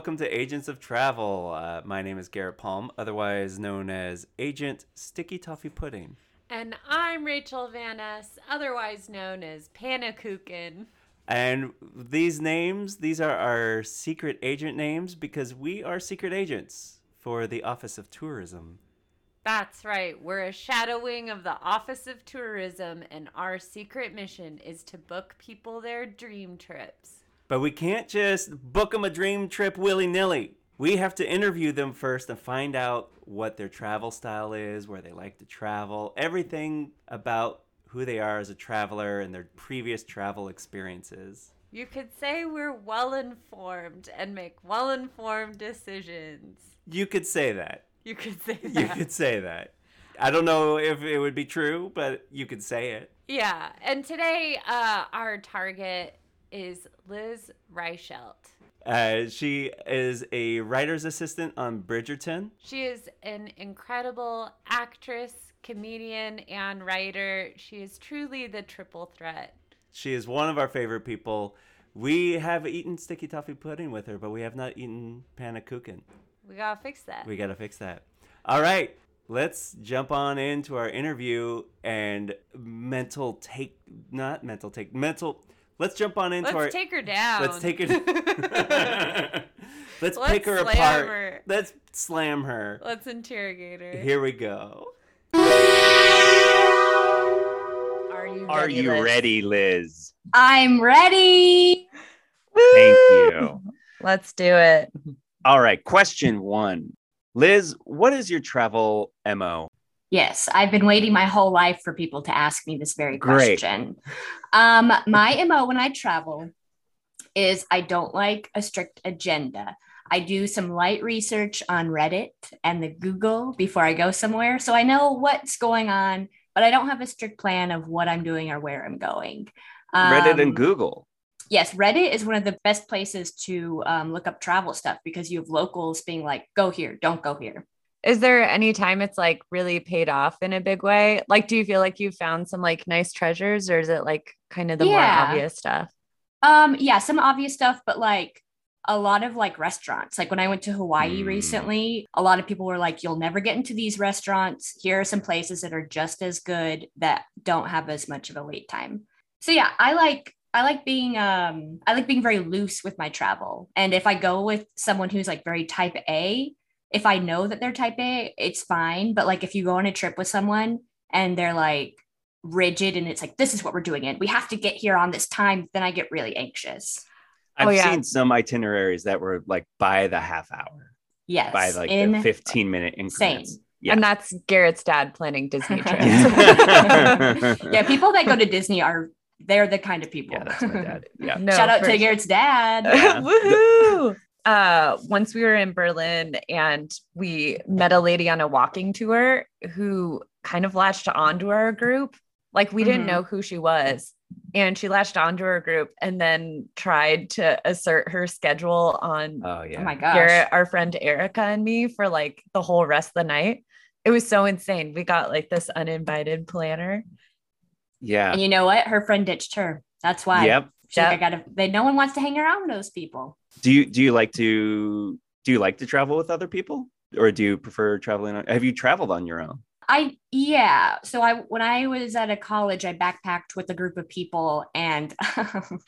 welcome to Agents of Travel. Uh, my name is Garrett Palm, otherwise known as Agent Sticky Toffee Pudding. And I'm Rachel Van Ness, otherwise known as Panakukin. And these names, these are our secret agent names because we are secret agents for the Office of Tourism. That's right. We're a shadow wing of the Office of Tourism, and our secret mission is to book people their dream trips. But we can't just book them a dream trip willy nilly. We have to interview them first and find out what their travel style is, where they like to travel, everything about who they are as a traveler and their previous travel experiences. You could say we're well informed and make well informed decisions. You could say that. You could say that. You could say that. I don't know if it would be true, but you could say it. Yeah. And today, uh, our target is Liz Reichelt. Uh, she is a writer's assistant on Bridgerton. She is an incredible actress, comedian, and writer. She is truly the triple threat. She is one of our favorite people. We have eaten sticky toffee pudding with her, but we have not eaten panakuchen. We gotta fix that. We gotta fix that. All right, let's jump on into our interview and mental take, not mental take, mental. Let's jump on into it. Let's our. take her down. Let's take her. let's, Let's pick her apart. her. Let's slam her. Let's interrogate her. Here we go. Are you Are ready, you Liz? ready, Liz? I'm ready. Thank you. Let's do it. All right, question one. Liz, what is your travel MO? Yes, I've been waiting my whole life for people to ask me this very question. Um, my MO when I travel is I don't like a strict agenda. I do some light research on Reddit and the Google before I go somewhere. So I know what's going on, but I don't have a strict plan of what I'm doing or where I'm going. Reddit Um, and Google. Yes, Reddit is one of the best places to um, look up travel stuff because you have locals being like, go here, don't go here. Is there any time it's like really paid off in a big way? Like, do you feel like you found some like nice treasures or is it like kind of the more obvious stuff? Um, yeah, some obvious stuff, but like a lot of like restaurants. Like when I went to Hawaii Mm. recently, a lot of people were like, you'll never get into these restaurants. Here are some places that are just as good that don't have as much of a wait time. So yeah, I like I like being um I like being very loose with my travel. And if I go with someone who's like very type A, if I know that they're type A, it's fine. But like if you go on a trip with someone and they're like rigid and it's like this is what we're doing it we have to get here on this time then i get really anxious I've oh, yeah. seen some itineraries that were like by the half hour, yes by like in the 15 minute increments. Yeah. And that's Garrett's dad planning Disney trips. yeah people that go to disney are they're the kind of people Yeah, that's my dad. Yeah. No, shout out to sure. garrett's dad Yeah. Woohoo! Uh, once we were in Berlin and we met a lady on a walking tour who kind of latched onto our group. Like we didn't Mhm. know who she was. And she latched onto our group and then tried to assert her schedule on Oh yeah. oh my gosh Garrett, our friend Erica, and me for like the whole rest of the night. It was so insane. We got like this uninvited planner. yeah. and you know what her friend ditched her that's why Yep. She's like, i gotta they no one wants to hang around those people Do you do you like to do you like to travel with other people? Or do you prefer traveling on have you traveled on your own? I yeah. So I when I was at a college, I backpacked with a group of people and um,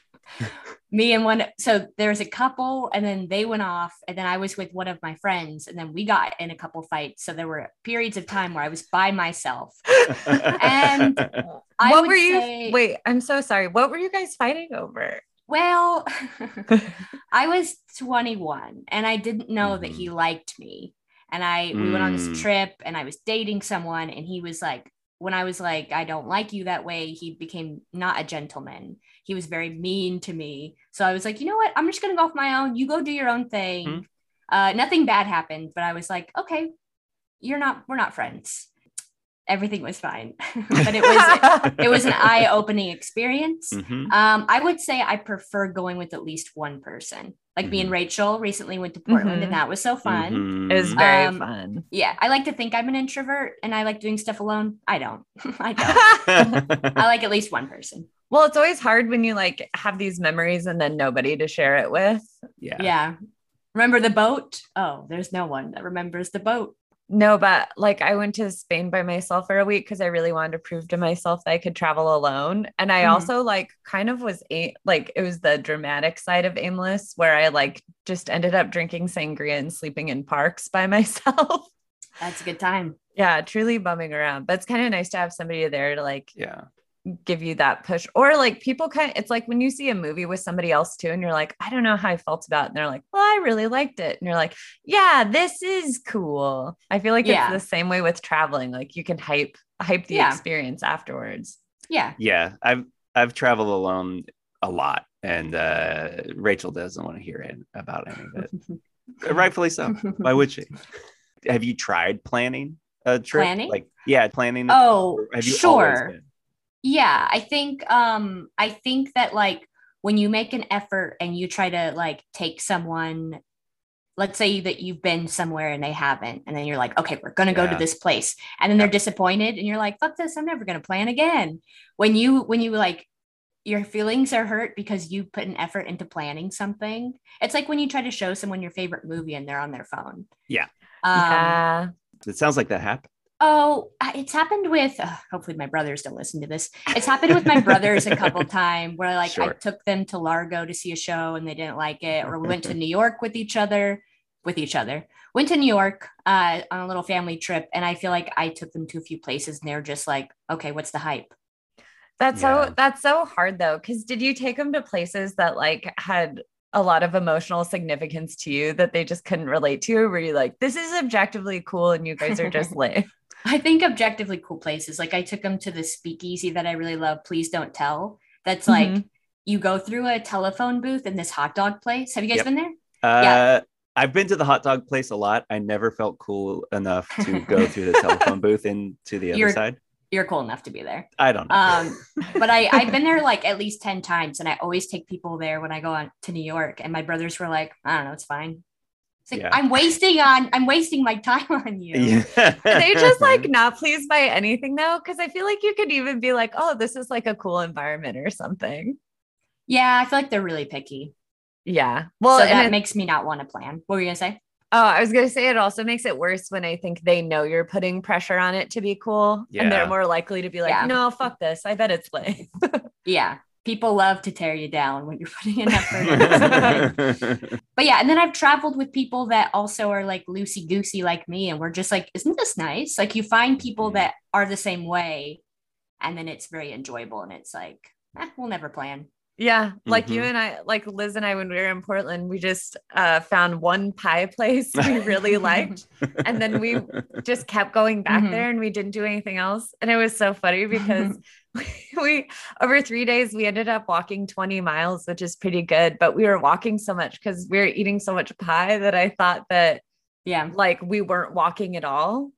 me and one so there's a couple and then they went off and then I was with one of my friends and then we got in a couple fights. So there were periods of time where I was by myself. And I what were you say, wait i'm so sorry. What were you guys fighting over? Well, I was 21 and I didn't know that he liked me. And I we went on Mm. this trip and I was dating someone and he was like when I was like I don't like you that way, he became not a gentleman. He was very mean to me. So I was like, "You know what? I'm just going to go off my own. You go do your own thing." Mhm. Uh nothing bad happened, but I was like, "Okay, you're not we're not friends." Everything was fine. but it was it was an eye-opening experience. Mhm. Um, I would say I prefer going with at least one person. Like me and Mm-hmm. Rachel recently went to Portland, Mhm. and that was so fun. Mhm. It was very Um, fun. Yeah, I like to think I'm an introvert, and I like doing stuff alone. I don't. I don't. I like at least one person. Well, it's always hard when you like have these memories and then nobody to share it with. yeah. Yeah. Remember the boat? Oh, there's no one that remembers the boat. No, but like I went to Spain by myself for a week because I really wanted to prove to myself that I could travel alone. And I Mhm. also like kind of was a like it was the dramatic side of aimless where I like just ended up drinking sangria and sleeping in parks by myself. That's a good time. yeah, truly bumming around. But it's kind of nice to have somebody there to like Yeah. give you that push. Or like people kind of it's like when you see a movie with somebody else too, and you're like, I don't know how I felt about it. And they're like, Well, I really liked it. And you're like, Yeah, this is cool. I feel like Yeah. it's the same way with traveling. Like you can hype hype the Yeah. experience afterwards. Yeah. Yeah. I've I've traveled alone a lot, and uh, Rachel doesn't want to hear it about any of it. Rightfully so. Why would she? Have you tried planning a trip? Planning? Like, yeah, planning. Oh, have you sure. Yeah, I think um I think that like when you make an effort and you try to like take someone let's say that you've been somewhere and they haven't and then you're like okay we're going to go to this place and then they're disappointed and you're like fuck this I'm never going to plan again when you when you like your feelings are hurt because you put an effort into planning something it's like when you try to show someone your favorite movie and they're on their phone Yeah. um, yeah. It sounds like that happened. Oh, uh, it's happened with. Uh, hopefully, my brothers don't listen to this. It's happened with my brothers a couple times where, like, I took them to Largo to see a show and they didn't like it, or we went to New York with each other, with each other. Went to New York uh, on a little family trip, and I feel like I took them to a few places, and they're just like, "Okay, what's the hype?" That's Yeah. so that's so hard though. Cause did you take them to places that like had a lot of emotional significance to you that they just couldn't relate to? Or were you like, this is objectively cool and you guys are just lame? I think objectively cool places. Like I took them to the speakeasy that I really love. Please don't tell. That's like Mhm. you go through a telephone booth in this hot dog place. Have you guys Yep. been there? Uh, Yeah. I've been to the hot dog place a lot. I never felt cool enough to go through the telephone booth into the other You're- side. You're cool enough to be there. I don't know. Um, but I I've been there like at least ten times, and I always take people there when I go on to New York. And my brothers were like, I don't know, it's fine. It's like Yeah. I'm wasting on I'm wasting my time on you. yeah. Are they just like not pleased by anything though? Cause I feel like you could even be like, oh, this is like a cool environment or something. Yeah, I feel like they're really picky. Yeah. Well, so and that it- makes me not want to plan. What were you gonna say? Oh, I was gonna say it also makes it worse when I think they know you're putting pressure on it to be cool, and they're more likely to be like, Yeah. "No, fuck this. I bet it's lame." Yeah. People love to tear you down when you're putting in effort. but yeah, and then I've traveled with people that also are like loosey goosey like me, and we're just like, isn't this nice? Like you find people Mhm. that are the same way, and then it's very enjoyable, and it's like, eh, we'll never plan. Yeah, like you Mhm. and I, like Liz and I, when we were in Portland, we just uh, found one pie place we really liked, and then we just kept going back Mhm. there, and we didn't do anything else. And it was so funny because we over three days we ended up walking 20 miles, which is pretty good. But we were walking so much because we were eating so much pie that I thought that Yeah. like we weren't walking at all.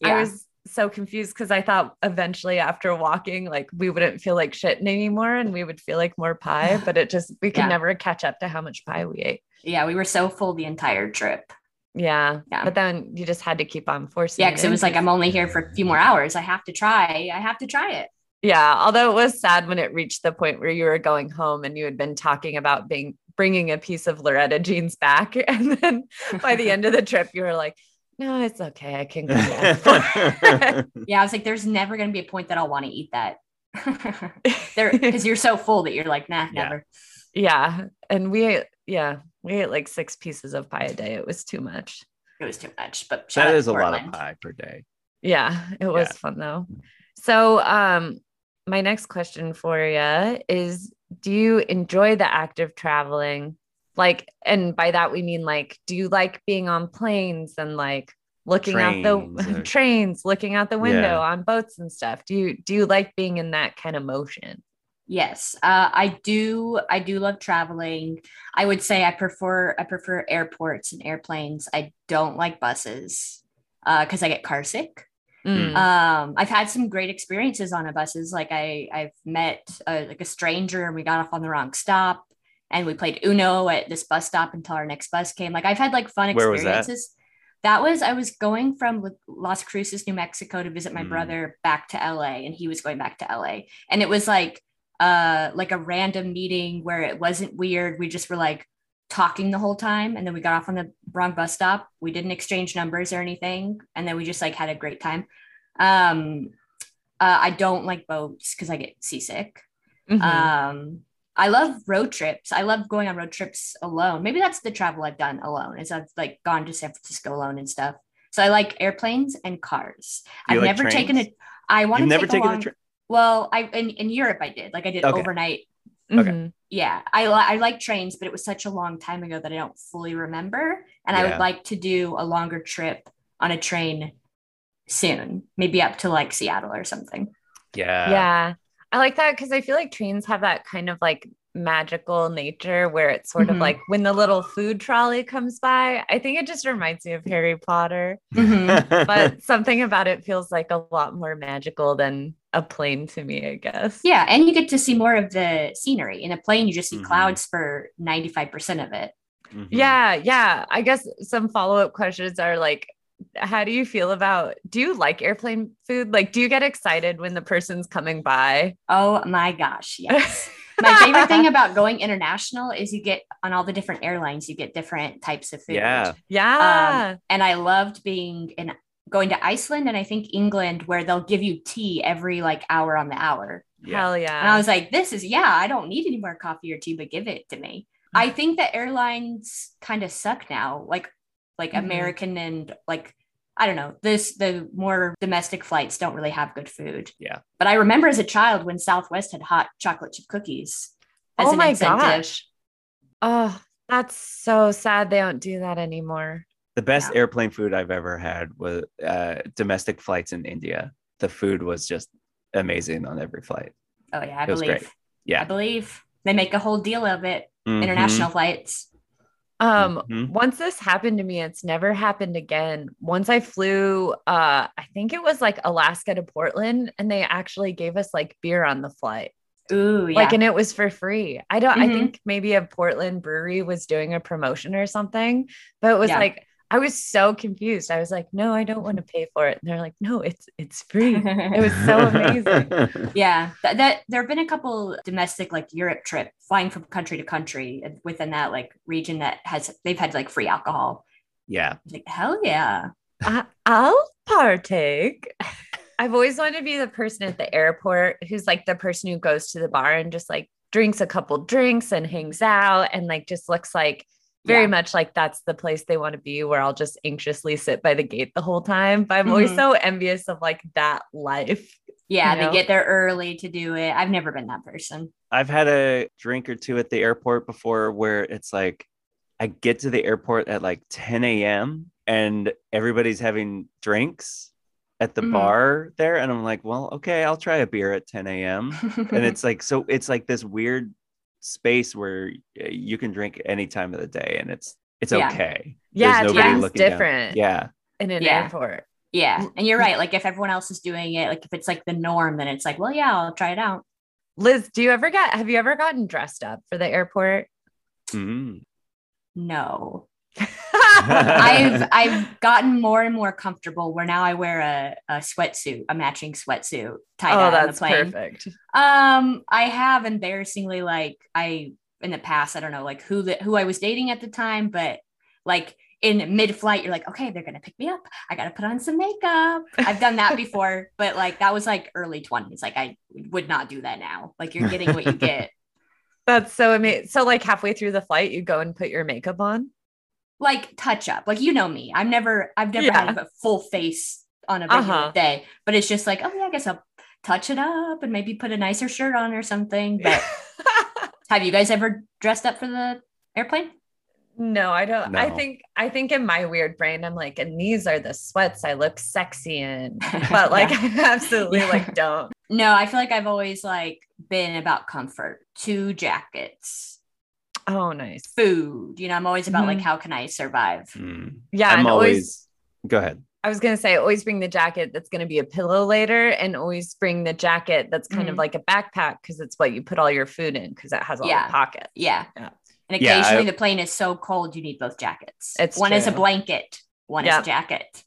Yeah. I was so confused because I thought eventually after walking, like we wouldn't feel like shitting anymore and we would feel like more pie, but it just, we could Yeah. never catch up to how much pie we ate. yeah, we were so full the entire trip. Yeah. Yeah. But then you just had to keep on forcing Yeah, because it in was like, I'm only here for a few more hours. I have to try. I have to try it. Yeah. Although it was sad when it reached the point where you were going home and you had been talking about being, bringing a piece of Lauretta Jean's back. And then by the end of the trip, you were like, no, it's okay. I can go. Yeah, I was like, there's never going to be a point that I'll want to eat that. there, because you're so full that you're like, nah, Yeah. never. Yeah. And we ate, yeah, we ate like six pieces of pie a day. It was too much. It was too much. But that is that out a lot of pie per day. Yeah, it was Yeah. fun though. So, um, my next question for you is Do you enjoy the act of traveling? Like, and by that we mean like, do you like being on planes and like looking out the Trains or- trains, looking out the window Yeah. on boats and stuff? Do you do you like being in that kind of motion? Yes, uh, I do. I do love traveling. I would say I prefer I prefer airports and airplanes. I don't like buses because I get car sick. Mm. Um, I've had some great experiences on a buses. Like I I've met a, like a stranger and we got off on the wrong stop, and we played Uno at this bus stop until our next bus came. Like I've had like fun experiences. Where was that? experiences. That was I was going from Las Cruces, New Mexico, to visit my Mm. brother back to LA, and he was going back to LA, and it was like uh like a random meeting where it wasn't weird. We just were like, talking the whole time. And then we got off on the wrong bus stop. We didn't exchange numbers or anything. And then we just like had a great time. Um, uh, I don't like boats because I get seasick. Mhm. Um, I love road trips. I love going on road trips alone. Maybe that's the travel I've done alone. Is I've like gone to San Francisco alone and stuff. So I like airplanes and cars. You I've like never taken a. I want to never take taken a a long, train. Well, I in, in Europe I did. Like I did Okay. overnight. Okay. Mhm. Yeah, I I like trains, but it was such a long time ago that I don't fully remember. And I would like to do a longer trip on a train soon, maybe up to like Seattle or something. Yeah. yeah. I like that because I feel like trains have that kind of like magical nature where it's sort of Mhm. like when the little food trolley comes by. I think it just reminds me of Harry Potter, Mhm. but something about it feels like a lot more magical than a plane to me, I guess. Yeah, and you get to see more of the scenery. In a plane, you just see Mhm. clouds for 95% of it. Mhm. Yeah, yeah. I guess some follow up questions are like, how do you feel about do you like airplane food? Like, do you get excited when the person's coming by? Oh my gosh, yes. My favorite thing about going international is you get on all the different airlines, you get different types of food. Yeah. Yeah. Um, and I loved being in going to Iceland and I think England where they'll give you tea every like hour on the hour. Yeah. Hell yeah. And I was like, this is yeah, I don't need any more coffee or tea, but give it to me. Mm. I think that airlines kind of suck now, like like Mhm. American and like I don't know, this the more domestic flights don't really have good food. Yeah. But I remember as a child when Southwest had hot chocolate chip cookies. As oh an my incentive. gosh. Oh, that's so sad they don't do that anymore. The best Yeah. airplane food I've ever had was uh, domestic flights in India. The food was just amazing on every flight. Oh yeah, I It was believe. great. Yeah. I believe they make a whole deal of it. Mhm. International flights. Um, Mhm. once this happened to me, it's never happened again. Once I flew, uh, I think it was like Alaska to Portland, and they actually gave us like beer on the flight. Ooh, yeah. Like, and it was for free. I don't, I Mhm. think maybe a Portland brewery was doing a promotion or something, but it was Yeah. like, I was so confused. I was like, no, I don't want to pay for it. And they're like, no, it's it's free. It was so amazing. yeah, that, that there have been a couple domestic like Europe trip flying from country to country and within that like region that has they've had like free alcohol. yeah. Like hell yeah. I, I'll partake. I've always wanted to be the person at the airport who's like the person who goes to the bar and just like drinks a couple drinks and hangs out and like just looks like very Yeah. much like that's the place they want to be where I'll just anxiously sit by the gate the whole time. But I'm always Mhm. so envious of like that life. Yeah, You know? they get there early to do it. I've never been that person. I've had a drink or two at the airport before where it's like I get to the airport at like 10 a.m. and everybody's having drinks at the Mhm. bar there. And I'm like, well, okay, I'll try a beer at 10 a.m. and it's like, so it's like this weird space where uh, you can drink any time of the day and it's, it's Yeah. okay. Yeah, There's it's nobody yeah, looking down. different Yeah. in an Yeah. airport. yeah, and you're right. Like if everyone else is doing it, like if it's like the norm, then it's like, well, yeah, I'll try it out. Liz, do you ever get have you ever gotten dressed up for the airport? Mm. No, I've I've gotten more and more comfortable where now I wear a, a sweatsuit, a matching sweatsuit tied oh, on the that's plane. perfect. Um, I have embarrassingly like I in the past, I don't know like who the who I was dating at the time, but like in mid-flight, you're like, okay, they're gonna pick me up. I gotta put on some makeup. I've done that before, but like that was like early 20s. Like I would not do that now. Like you're getting what you get. That's so amazing. So like halfway through the flight, you go and put your makeup on. Like touch up. Like you know me. I've never I've never Yeah. had a full face on a regular Uh-huh. day, but it's just like, oh yeah, I guess I'll touch it up and maybe put a nicer shirt on or something. But have you guys ever dressed up for the airplane? no, I don't. I think I think in my weird brain, I'm like, and these are the sweats I look sexy in. But like I absolutely Yeah. like don't. No, I feel like I've always like been about comfort. Two jackets, Oh, nice. food. You know, I'm always about like Mhm. how can I survive? Mm. Yeah, I'm and always, always go ahead. I was gonna say always bring the jacket that's gonna be a pillow later, and always bring the jacket that's kind of Mhm. like a backpack because it's what you put all your food in because it has all Yeah. the pockets. Yeah. Yeah. And Yeah, occasionally I- the plane is so cold you need both jackets. It's one is a blanket, one Yeah. is a jacket.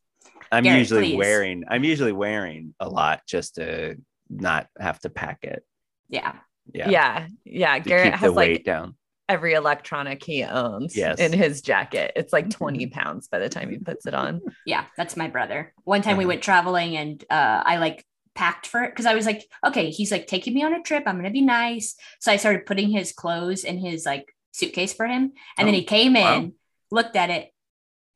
I'm Garrett, usually please. wearing, I'm usually wearing a lot just to not have to pack it. Yeah. Yeah. Yeah, yeah. To Garrett keep the has weight like down. Every electronic he owns Yes. in his jacket. It's like 20 pounds by the time he puts it on. Yeah, that's my brother. One time we Uh-huh. went traveling and uh, I like packed for it because I was like, okay, he's like taking me on a trip. I'm gonna be nice. So I started putting his clothes in his like suitcase for him. And then Oh, he came in, wow. looked at it,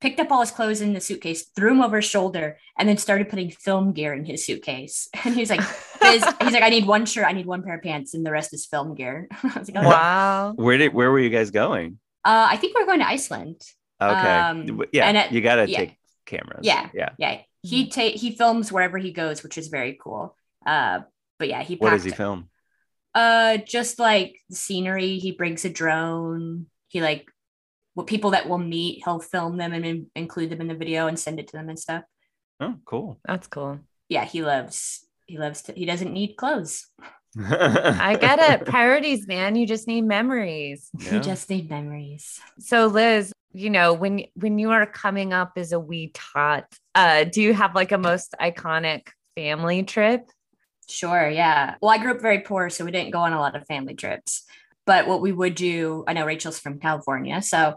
picked up all his clothes in the suitcase, threw them over his shoulder, and then started putting film gear in his suitcase. And he's like, his, he's like, I need one shirt, I need one pair of pants, and the rest is film gear. I was like, okay. wow. Where did where were you guys going? Uh, I think we're going to Iceland. Okay. Um, yeah, and it- you gotta yeah. take cameras. Yeah. Yeah. Yeah, he ta- he films wherever he goes, which is very cool. Uh, but yeah, he What does he film? Uh, just like scenery, he brings a drone. He like what people that we'll meet, he'll film them and in- include them in the video and send it to them and stuff. Oh, cool. That's cool. Yeah, he loves. He loves. To, he doesn't need clothes. I get it. Priorities, man. You just need memories. He Yeah. just need memories. So Liz, you know, when when you are coming up as a wee tot, uh, do you have like a most iconic family trip? Sure. Yeah. Well, I grew up very poor, so we didn't go on a lot of family trips. But what we would do, I know Rachel's from California, so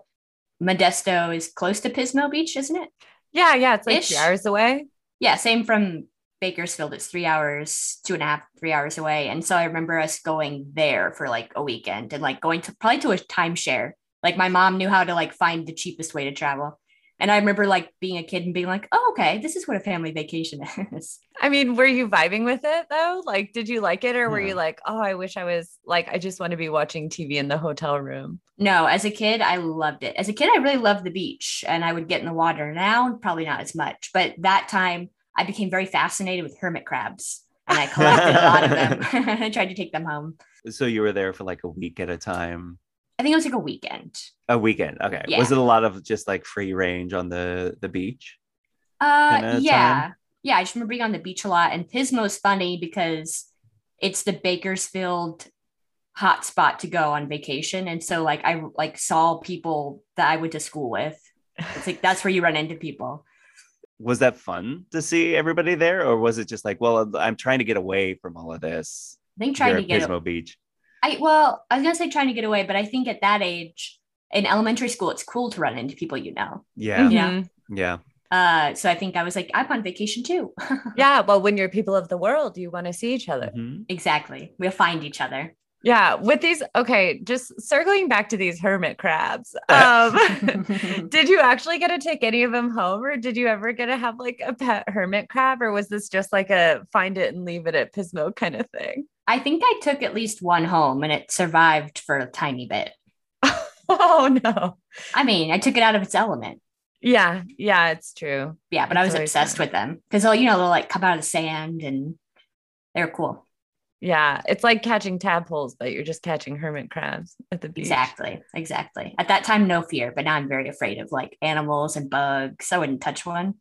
Modesto is close to Pismo Beach, isn't it? Yeah, yeah. It's like Ish. three hours away. yeah, same from Bakersfield. It's three hours, two and a half, three hours away. And so I remember us going there for like a weekend and like going to probably to a timeshare. Like my mom knew how to like find the cheapest way to travel. And I remember like being a kid and being like, oh, okay, this is what a family vacation is. I mean, were you vibing with it though? Like, did you like it, or were Yeah. you like, oh, I wish I was like, I just want to be watching TV in the hotel room? No, as a kid, I loved it. As a kid, I really loved the beach and I would get in the water. Now, probably not as much, but that time I became very fascinated with hermit crabs and I collected a lot of them. I tried to take them home. so you were there for like a week at a time. I think it was like a weekend. A weekend. Okay. Yeah. Was it a lot of just like free range on the the beach? Uh, yeah, time? yeah. I just remember being on the beach a lot, and Pismo's funny because it's the Bakersfield hot spot to go on vacation, and so like I like saw people that I went to school with. It's like that's where you run into people. Was that fun to see everybody there, or was it just like, well, I'm trying to get away from all of this? I think trying to get Pismo Beach. I well, I was gonna say trying to get away, but I think at that age in elementary school, it's cool to run into people you know. Yeah. Yeah. Mhm. Yeah. Uh, so I think I was like, I'm on vacation too. Yeah. Well, when you're people of the world, you want to see each other. Mhm. exactly. We'll find each other. Yeah. With these, okay, just circling back to these hermit crabs. Um, did you actually get to take any of them home, or did you ever get to have like a pet hermit crab, or was this just like a find it and leave it at Pismo kind of thing? I think I took at least one home and it survived for a tiny bit. Oh no. I mean, I took it out of its element. Yeah. Yeah. It's true. Yeah, but I was obsessed fun. with them because they'll, you know, they'll like come out of the sand and they're cool. Yeah. It's like catching tadpoles, but you're just catching hermit crabs at the beach. Exactly. Exactly. At that time, no fear, but now I'm very afraid of like animals and bugs. I wouldn't touch one.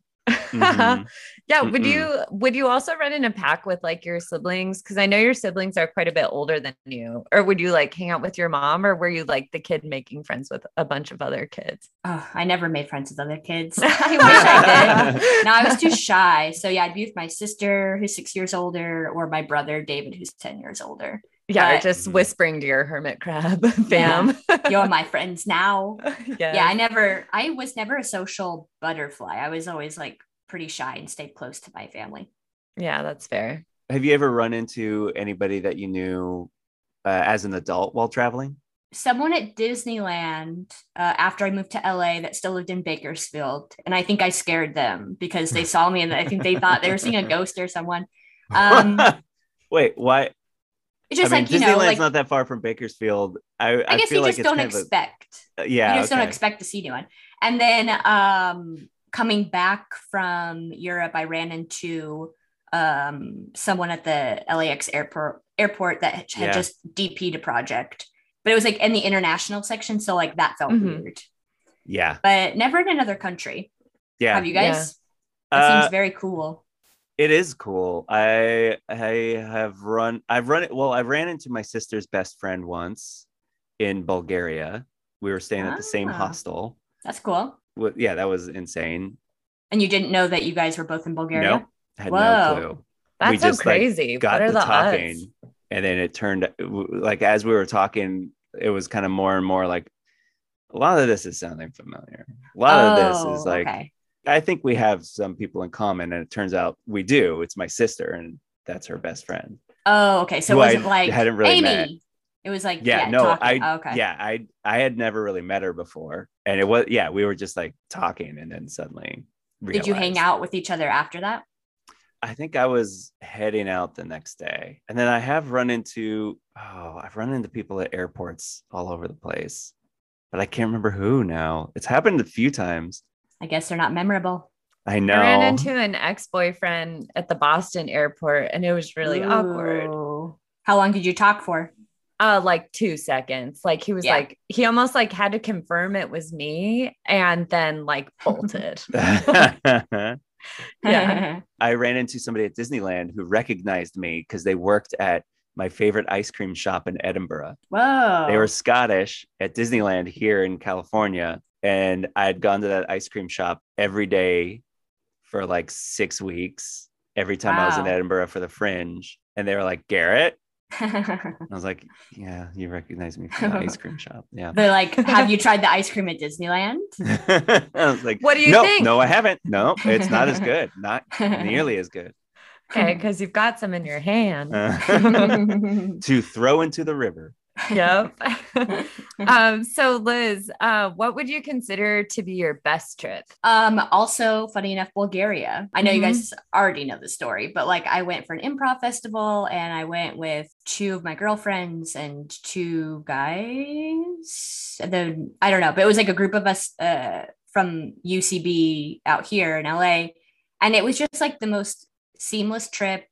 Mhm. yeah. Would Mm-mm. you would you also run in a pack with like your siblings? Because I know your siblings are quite a bit older than you. Or would you like hang out with your mom, or were you like the kid making friends with a bunch of other kids? Oh, I never made friends with other kids. I wish I did. No, I was too shy. So yeah, I'd be with my sister who's six years older or my brother David who's 10 years older. Yeah, But- just whispering to your hermit crab fam. You're my friends now. yeah. Yeah, I never I was never a social butterfly. I was always like pretty shy and stayed close to my family. yeah, that's fair. Have you ever run into anybody that you knew uh, as an adult while traveling? Someone at Disneyland uh, after I moved to LA that still lived in Bakersfield, and I think I scared them because they saw me and I think they thought they were seeing a ghost or someone. Um, Wait, why? It's just I mean, like you Disneyland's know, like not that far from Bakersfield. I, I, I guess feel you like just it's don't kind of a- expect. uh, yeah, you just okay. don't expect to see anyone. And then um, coming back from Europe, I ran into um, someone at the LAX airport airport that had Yeah. just DP'd a project, but it was like in the international section, so like that felt Mhm. weird. yeah, But never in another country. yeah. Have you guys? That Uh, seems very cool. It is cool. I I have run. I've run it. Well, I ran into my sister's best friend once in Bulgaria. We were staying at the same Ah. hostel. That's cool. Wa- Yeah, that was insane. And you didn't know that you guys were both in Bulgaria? Nope, had Whoa. no clue. That's We so just, like, crazy. Got what are to the talking, odds? and then it turned like as we were talking, it was kind of more and more like a lot of this is sounding familiar. A lot of this Oh, is like okay. I think we have some people in common, and it turns out we do. It's my sister, and that's her best friend. Oh, okay. So it wasn't like hadn't really Amy. met. It was like Yeah, yeah, no, talking. I Oh, okay. yeah, I I had never really met her before, and it was yeah, we were just like talking, and then suddenly. Did you hang out with each other after that? I think I was heading out the next day. And then I have run into, oh, I've run into people at airports all over the place, but I can't remember who now. It's happened a few times. I guess they're not memorable. I know. I ran into an ex-boyfriend at the Boston airport and it was really awkward. How long did you talk for? Uh like 2 seconds. Like he was Yeah. like he almost like had to confirm it was me and then like bolted. Yeah. I ran into somebody at Disneyland who recognized me because they worked at my favorite ice cream shop in Edinburgh. Whoa. They were Scottish at Disneyland here in California. And I had gone to that ice cream shop every day for like six weeks, every time I was in Edinburgh for the fringe. And they were like, Garrett. I was like, Yeah, you recognize me from the ice cream shop. Yeah. They're like, have you tried the ice cream at Disneyland? I was like, What do you no, think? No, I haven't. No, it's not as good. Not nearly as good. Okay, because you've got some in your hand. To throw into the river. Yep. um, so Liz, uh, what would you consider to be your best trip? um, also, funny enough, Bulgaria. I know you Mhm. guys already know the story, but like I went for an improv festival and I went with two of my girlfriends and two guys. And then I don't know, but it was like a group of us uh from UCB out here in LA. And it was just like the most seamless trip.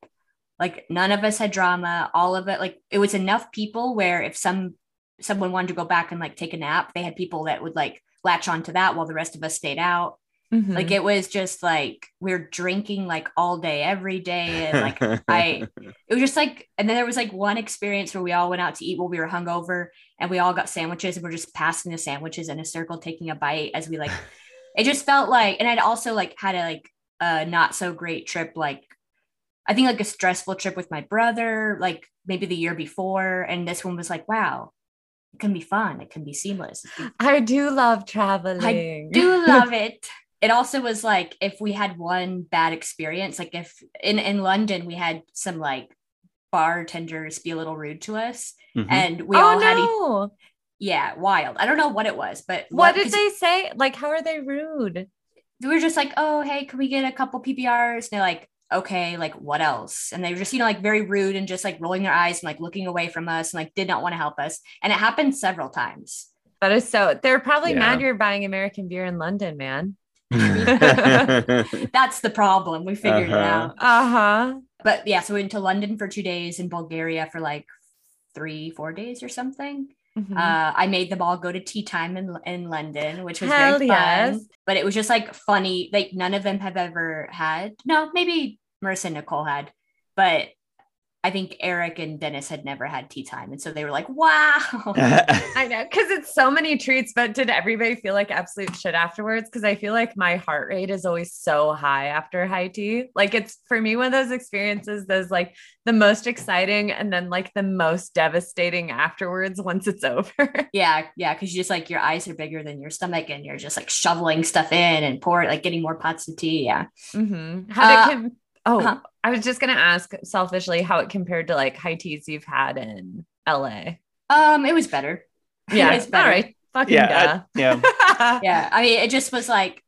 Like none of us had drama, all of it. Like it was enough people where if some someone wanted to go back and like take a nap, they had people that would like latch onto that while the rest of us stayed out. Mhm. Like it was just like we're drinking like all day, every day. And like I it was just like, and then there was like one experience where we all went out to eat while we were hungover and we all got sandwiches and we're just passing the sandwiches in a circle, taking a bite as we like, it just felt like, and I'd also like had a like a not so great trip, like I think like a stressful trip with my brother, like maybe the year before. And this one was like, wow, it can be fun. It can be seamless. It can I do love traveling. I do love it. It also was like if we had one bad experience, like if in in London we had some like bartenders be a little rude to us, Mhm. and we oh all had e- no! yeah wild. I don't know what it was, but what did they say? Like, how are they rude? We were just like, oh hey, can we get a couple PBRs? And they're like, okay, like what else? And they were just you know like very rude and just like rolling their eyes and like looking away from us and like did not want to help us. And it happened several times. That is so. They're probably Yeah. mad you're buying American beer in London, man. That's the problem. We figured it Uh-huh. out. Uh huh. but yeah, so we went to London for two days and Bulgaria for like three, four days or something. Mm-hmm. Uh, I made them all go to tea time in, in London, which was Hell very yes. fun. But it was just like funny. Like none of them have ever had. No, maybe Marissa and Nicole had, but I think Eric and Dennis had never had tea time, and so they were like, "Wow." I know because it's so many treats, but did everybody feel like absolute shit afterwards? Because I feel like my heart rate is always so high after high tea. Like it's for me one of those experiences that's like the most exciting and then like the most devastating afterwards once it's over. yeah, yeah, because you just like your eyes are bigger than your stomach, and you're just like shoveling stuff in and pour like getting more pots of tea. Yeah. mm-hmm. How did Uh, it com- oh huh. I was just gonna ask selfishly how it compared to like high teas you've had in LA. Um, it was better. Yeah, it was better. all right. Fucking yeah, I- yeah. yeah i mean it just was like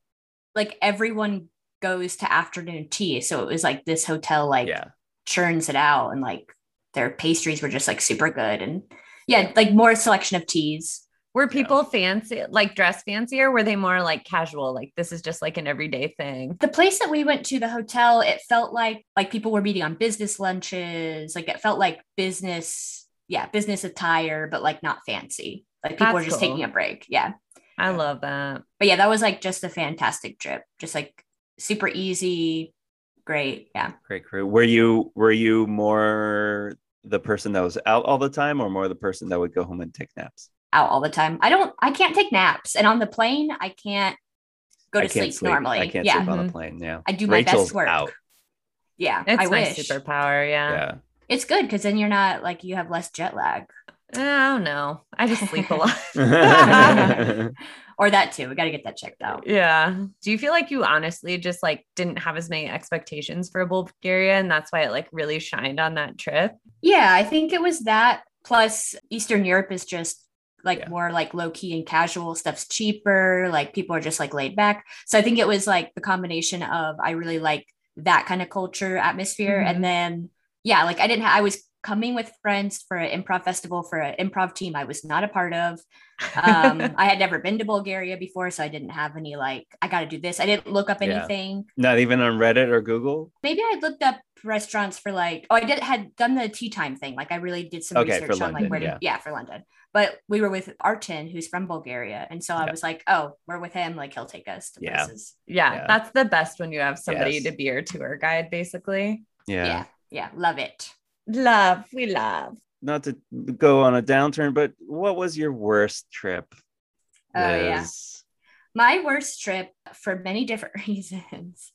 like everyone goes to afternoon tea so it was like this hotel like yeah. churns it out and like their pastries were just like super good and yeah like more selection of teas Were people fancy, like dress fancier? were they more like casual? Like this is just like an everyday thing. the place that we went to the hotel it felt like like people were meeting on business lunches like it felt like business yeah business attire but like not fancy like people That's were just cool. taking a break yeah I love that. but yeah that was like just a fantastic trip just like super easy great yeah Great crew. Were you were you more the person that was out all the time or more the person that would go home and take naps? Out all the time. I don't I can't take naps. And on the plane, I can't go to I can't sleep, normally. I can't yeah. sleep on the mm-hmm. plane. Yeah. I do my Rachel's best work. out. Yeah. It's I my wish. superpower. Yeah. Yeah. It's good because then you're not like you have less jet lag. I don't know. I just sleep a lot. or that too. We got to get that checked out. yeah. Do you feel like you honestly just like didn't have as many expectations for Bulgaria and that's why it like really shined on that trip? Yeah, I think it was that. Plus, Eastern Europe is just like Yeah. more like low key and casual. Stuff's cheaper. Like people are just like laid back. So I think it was like the combination of I really like that kind of culture atmosphere, Mhm. and then yeah, like I didn't. Ha- I was coming with friends for an improv festival for an improv team I was not a part of. Um, I had never been to Bulgaria before, so I didn't have any like I got to do this. I didn't look up Yeah. anything Not even on Reddit or Google. maybe I looked up restaurants for like oh I did had done the tea time thing like I really did some Okay, research on London, like where to yeah. yeah. for London but we were with Artin who's from Bulgaria and so I Yeah. was like oh we're with him like he'll take us to Yeah. places yeah, Yeah. that's the best when you have somebody Yes. to be your tour guide, basically. Yeah. yeah yeah love it Love, we love. Not to go on a downturn, but what was your worst trip? oh yeah my worst trip for many different reasons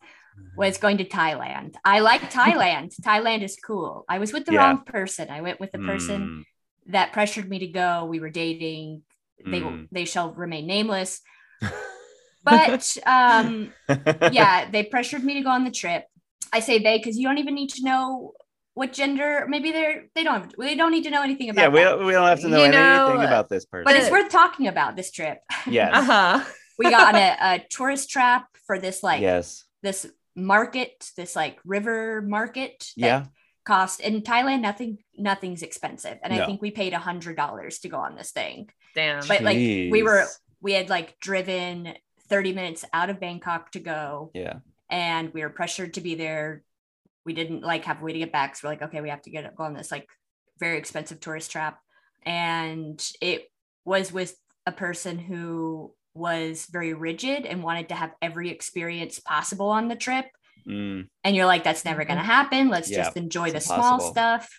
was going to Thailand I like Thailand Thailand is cool I was with the Yeah. wrong person I went with the person Mm, that pressured me to go we were dating they Mm. they shall remain nameless but um yeah they pressured me to go on the trip i say they because you don't even need to know what gender maybe they're they don't have, they don't need to know anything about yeah, we don't, we don't have to know You anything know, about this person. but it's worth talking about this trip yes. Uh-huh. we got on a, a tourist trap for this like yes. this market this like river market that Yeah. Cost in thailand nothing nothing's expensive and No. i think we paid a hundred dollars to go on this thing Damn. but like we were we had like driven 30 minutes out of bangkok to go Yeah. and we were pressured to be there. We didn't like have a way to get back. So we're like, okay, we have to get go on this like very expensive tourist trap. And it was with a person who was very rigid and wanted to have every experience possible on the trip. Mm, And you're like, that's never gonna happen. Let's Yeah, just enjoy the it's small stuff.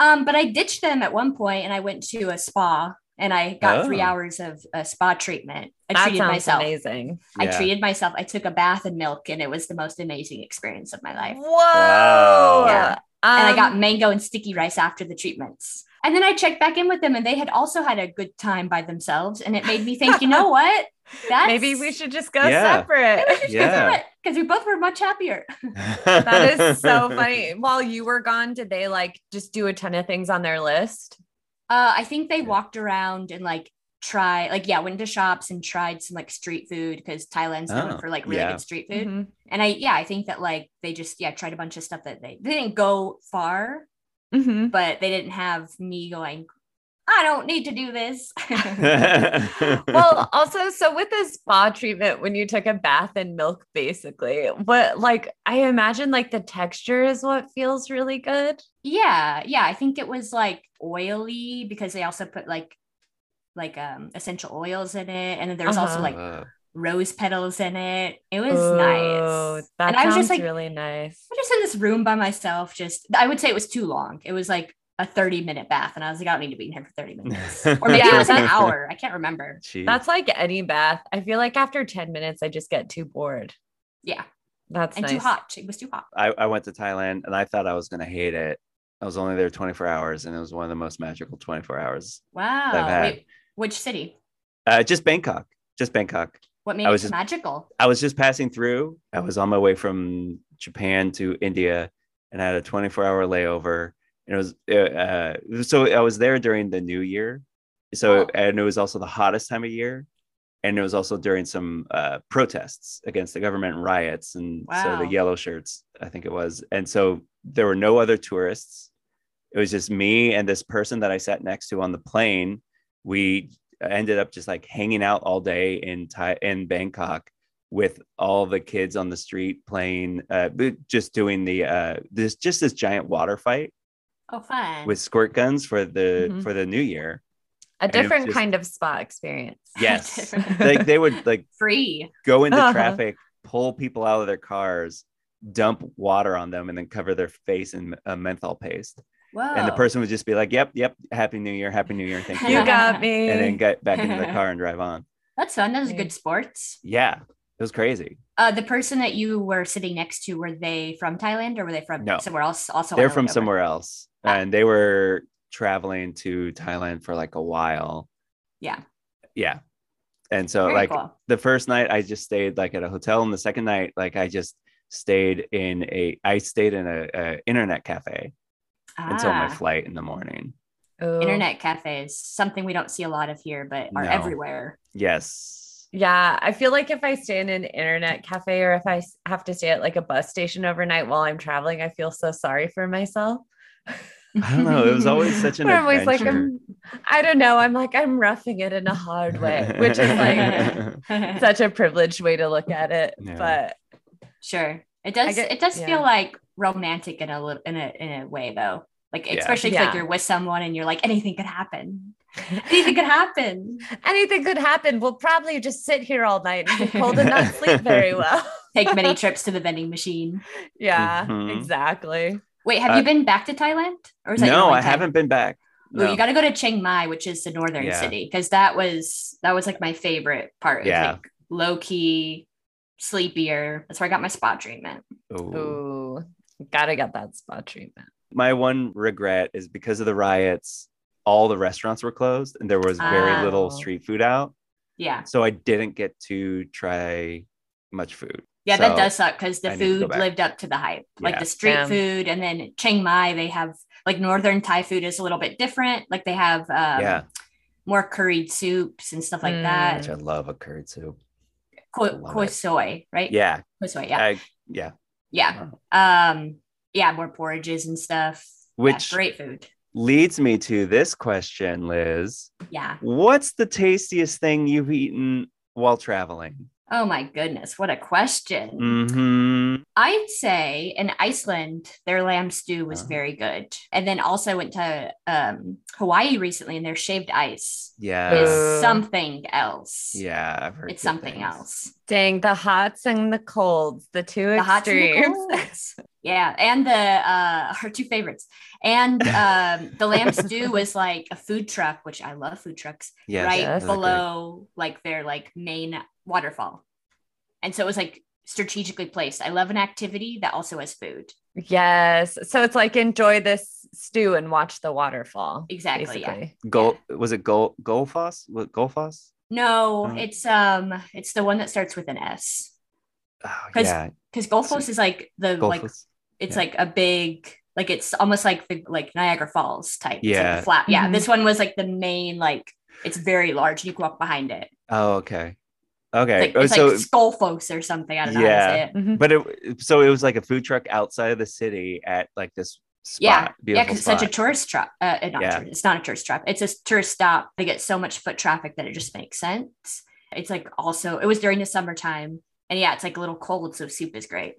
Um, but I ditched them at one point and I went to a spa and I got three hours of a spa treatment. I that treated sounds myself. amazing. I yeah. treated myself. I took a bath in milk, and it was the most amazing experience of my life. Whoa. Yeah. and I got Um, mango and sticky rice after the treatments. And then I checked back in with them, and they had also had a good time by themselves. And it made me think, you know what? That's maybe we should just go Yeah. separate. Yeah. because we both were much happier. that is so funny. While you were gone, did they like just do a ton of things on their list? Uh, I think they walked around and like try, like yeah, went to shops and tried some like street food because Thailand's known Oh, for like really yeah. good street food. Mhm. And I yeah, I think that like they just yeah tried a bunch of stuff that they they didn't go far, Mhm. but they didn't have me going. I don't need to do this. Well, also, so with this spa treatment, when you took a bath in milk, basically, what like I imagine like the texture is what feels really good. yeah, yeah, I think it was like oily because they also put like like um essential oils in it, and then there's also Uh-huh. like Uh, rose petals in it. It was Oh, nice. That and I was sounds just like really nice. I'm just in this room by myself. Just I would say it was too long. It was like a 30 minute bath, and I was like, I don't need to be in here for 30 minutes. Or maybe Yeah, it was an hour. I can't remember. Jeez. That's like any bath. I feel like after 10 minutes, I just get too bored. Yeah. That's And nice. too hot. It was too hot. I, I went to Thailand and I thought I was gonna hate it. I was only there 24 hours and it was one of the most magical 24 hours. Wow. had. Wait, which city? Uh, just Bangkok. Just Bangkok. What made I it just- magical? I was just passing through. I was on my way from Japan to India and I had a 24 hour layover. And it was uh, uh, so I was there during the new year. So Oh. and it was also the hottest time of year. And it was also during some uh, protests against the government and riots. And so the yellow shirts, I think it was. And so there were no other tourists. It was just me and this person that I sat next to on the plane. We ended up just like hanging out all day in Thai in Bangkok with all the kids on the street playing uh just doing the uh this just this giant water fight Oh, fun. with squirt guns for the Mhm. for the new year A different just- kind of spa experience. yes like they would like Free. go into Uh-huh. traffic pull people out of their cars dump water on them and then cover their face in a menthol paste Whoa. and the person would just be like yep yep happy new year happy new year thank you You got me. and then get back into the car and drive on That's fun. That was good sports. yeah it was crazy Uh, the person that you were sitting next to, were they from Thailand or were they from No. somewhere else? Also, they're from layover? somewhere else Ah. and they were traveling to Thailand for like a while. Yeah. Yeah. And so Very like cool. the first night I just stayed like at a hotel and the second night like I just stayed in a I stayed in a, a internet cafe until my Ah, flight in the morning. Ooh. internet cafes, something we don't see a lot of here, but are No. everywhere. Yes. Yeah, I feel like if I stay in an internet cafe or if I have to stay at like a bus station overnight while I'm traveling, I feel so sorry for myself. I don't know. It was always such an Where I'm always like. I'm, I don't know. I'm like, I'm roughing it in a hard way, which is like such a privileged way to look at it. Yeah. But Sure. It does get- it does yeah. feel like romantic in a little in a in a way though. Like Yeah. especially if like you're with someone and you're like anything could happen. Anything could happen. anything could happen. We'll probably just sit here all night and get cold and not sleep very well. Take many trips to the vending machine. yeah, Mhm. exactly. Wait, have Uh, you been back to Thailand? Or is that no, I time? haven't been back. Ooh, you got to go to Chiang Mai, which is the northern Yeah. city, because that was that was like my favorite part. Yeah. like low key, sleepier. That's where I got my spa treatment. Ooh. Ooh, gotta get that spa treatment. My one regret is because of the riots, all the restaurants were closed and there was very Ah. little street food out. Yeah, So I didn't get to try much food. yeah, that does suck because the I need to go food lived up to the hype. Like the street Damn. food, and then Chiang Mai, they have like northern Thai food is a little bit different. Like they have um, yeah, more curried soups and stuff like Mm. that. which I love a curried soup. Ko- love it. Soy, right? Yeah, Khao soi, yeah, I, yeah. Yeah. Um, yeah, more porridges and stuff. Yeah, Which great food. leads me to this question, Liz. Yeah. What's the tastiest thing you've eaten while traveling? Oh my goodness, what a question. Mm-hmm. I'd say in Iceland, their lamb stew was Oh. very good. And then also I went to um, Hawaii recently and their shaved ice Yeah. is something else. yeah, I've heard It's something things. else. Dang, the hots and the colds, the two The hot and the extremes. colds. yeah. And the uh our two favorites. And um the lamb stew was like a food truck, which I love food trucks, Yes, right Yes. those are great. below like their like main waterfall. And so it was like strategically placed. I love an activity that also has food. Yes. So it's like enjoy this stew and watch the waterfall. Exactly, yeah. basically. Gol- was it Gol Gullfoss? What Gullfoss? No, Oh. it's um it's the one that starts with an S. Oh, 'Cause yeah, Because Gullfoss is like the like it's yeah. like a big like it's almost like the like Niagara Falls type. It's like a Yeah. flat. Yeah. Mhm. This one was like the main like it's very large and you can walk behind it. Oh, okay, okay. It's like, oh, it's so, like Skullfos or something. I don't know how to Yeah. say it. Mhm. but it so it was like a food truck outside of the city at like this spot. Yeah, yeah, beautiful because it's such a tourist trap. Uh, not Yeah. tourist, it's not a tourist trap. It's a tourist stop. They get so much foot traffic that it just makes sense. It's like also it was during the summertime, and yeah, it's like a little cold, so soup is great.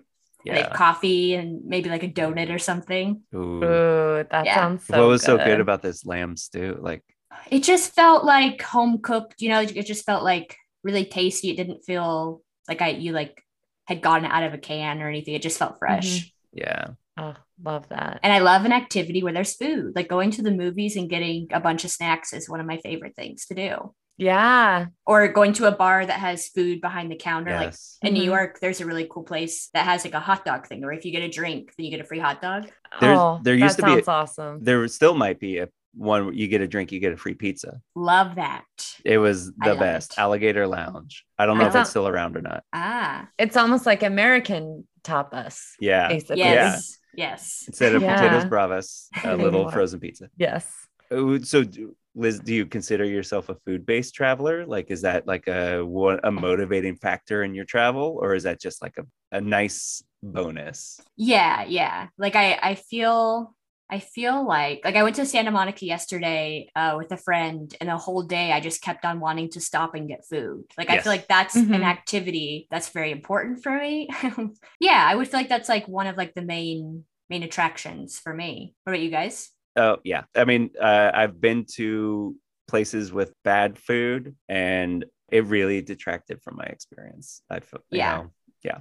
And they Yeah. coffee and maybe like a donut or something. Ooh. Ooh, that Yeah. sounds so what was so good good about this lamb stew? Like, It just felt like home cooked. You know, it just felt like really tasty. It didn't feel like I you like had gotten it out of a can or anything. It just felt fresh. yeah, Oh, love that. And I love an activity where there's food. Like going to the movies and getting a bunch of snacks is one of my favorite things to do. Yeah. Or going to a bar that has food behind the counter. Like in New Mhm. York, there's a really cool place that has like a hot dog thing, where if you get a drink, then you get a free hot dog. There's- oh, there used that to be a- sounds awesome. There still might be a one you get a drink, you get a free pizza. Love that. It was the love best. it. Alligator Lounge. I don't know I if love- it's still around or not. Ah, It's almost like American tapas, Yeah. basically. yes, yes. Instead of Yeah. potatoes bravas, a little frozen pizza. Yes. Oh, So, do- Liz, do you consider yourself a food-based traveler? Like, is that like a what a motivating factor in your travel, or is that just like a, a nice bonus? Yeah, yeah. Like I, I feel, I feel like, like I went to Santa Monica yesterday uh, with a friend, and the whole day I just kept on wanting to stop and get food. Like I feel like that's Mhm. an activity that's very important for me. yeah, I would feel like that's like one of like the main main attractions for me. What about you guys? Oh yeah, I mean, uh, I've been to places with bad food, and it really detracted from my experience. I feel, Yeah. know, Yeah.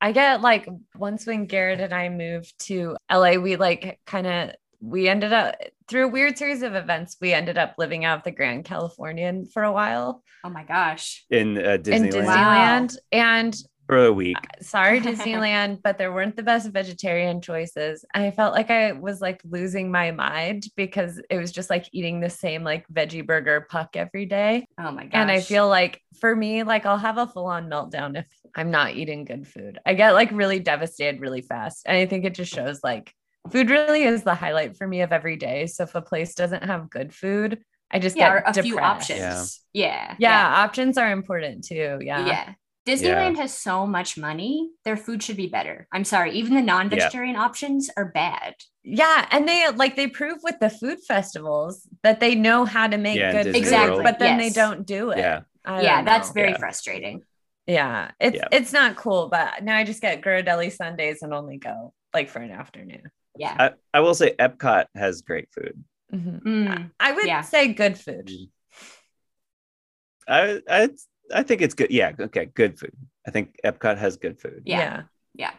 I get like once when Garrett and I moved to LA, we like kind of we ended up through a weird series of events, we ended up living out of the Grand Californian for a while Oh my gosh. in uh, in Disneyland Disneyland. And for a week. sorry Disneyland, but there weren't the best vegetarian choices. I felt like I was like losing my mind because it was just like eating the same like veggie burger puck every day. Oh my gosh. And I feel like for me, like I'll have a full on meltdown if I'm not eating good food. I get like really devastated really fast. And I think it just shows like food really is the highlight for me of every day. So if a place doesn't have good food, I just yeah, get a depressed. few options. Yeah. Yeah, options are important too. Yeah. Yeah. Disneyland has so much money. Their food should be better. I'm sorry. Even the non-vegetarian options are bad. Yeah, and they like they prove with the food festivals that they know how to make Yeah, good Disney food, Exactly, but then yes. they don't do it. Yeah. Yeah, don't that's very Yeah. frustrating. Yeah. It's Yeah. it's not cool, but now I just get Ghirardelli sundaes and only go like for an afternoon. Yeah. I, I will say Epcot has great food. Mhm. Mm. I would Yeah. say good food. I I I think it's good. Yeah, okay, good food. I think Epcot has good food. Yeah. Yeah. Yeah.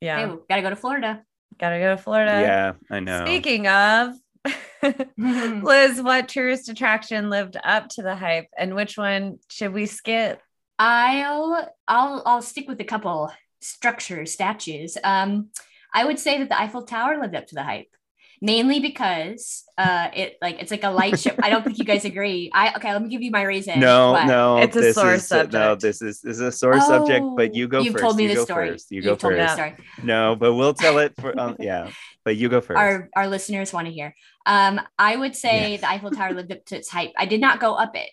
Yeah. Hey, gotta go to Florida. Gotta go to Florida. Yeah, I know. Speaking of Liz, what tourist attraction lived up to the hype and which one should we skip? I'll I'll I'll stick with a couple structures, statues. Um, I would say that the Eiffel Tower lived up to the hype, mainly because uh, it like it's like a light show. I don't think you guys agree. I okay, let me give you my reason. No, What? no, It's a this sore is, No, this is this is a sore subject. But you go Oh, You've first. told me you the go story. first. You You've go told me the first. story. No, but we'll tell it for. Um, yeah, but you go first. Our our listeners want to hear. Um, I would say the Eiffel Tower lived up to its hype. I did not go up it.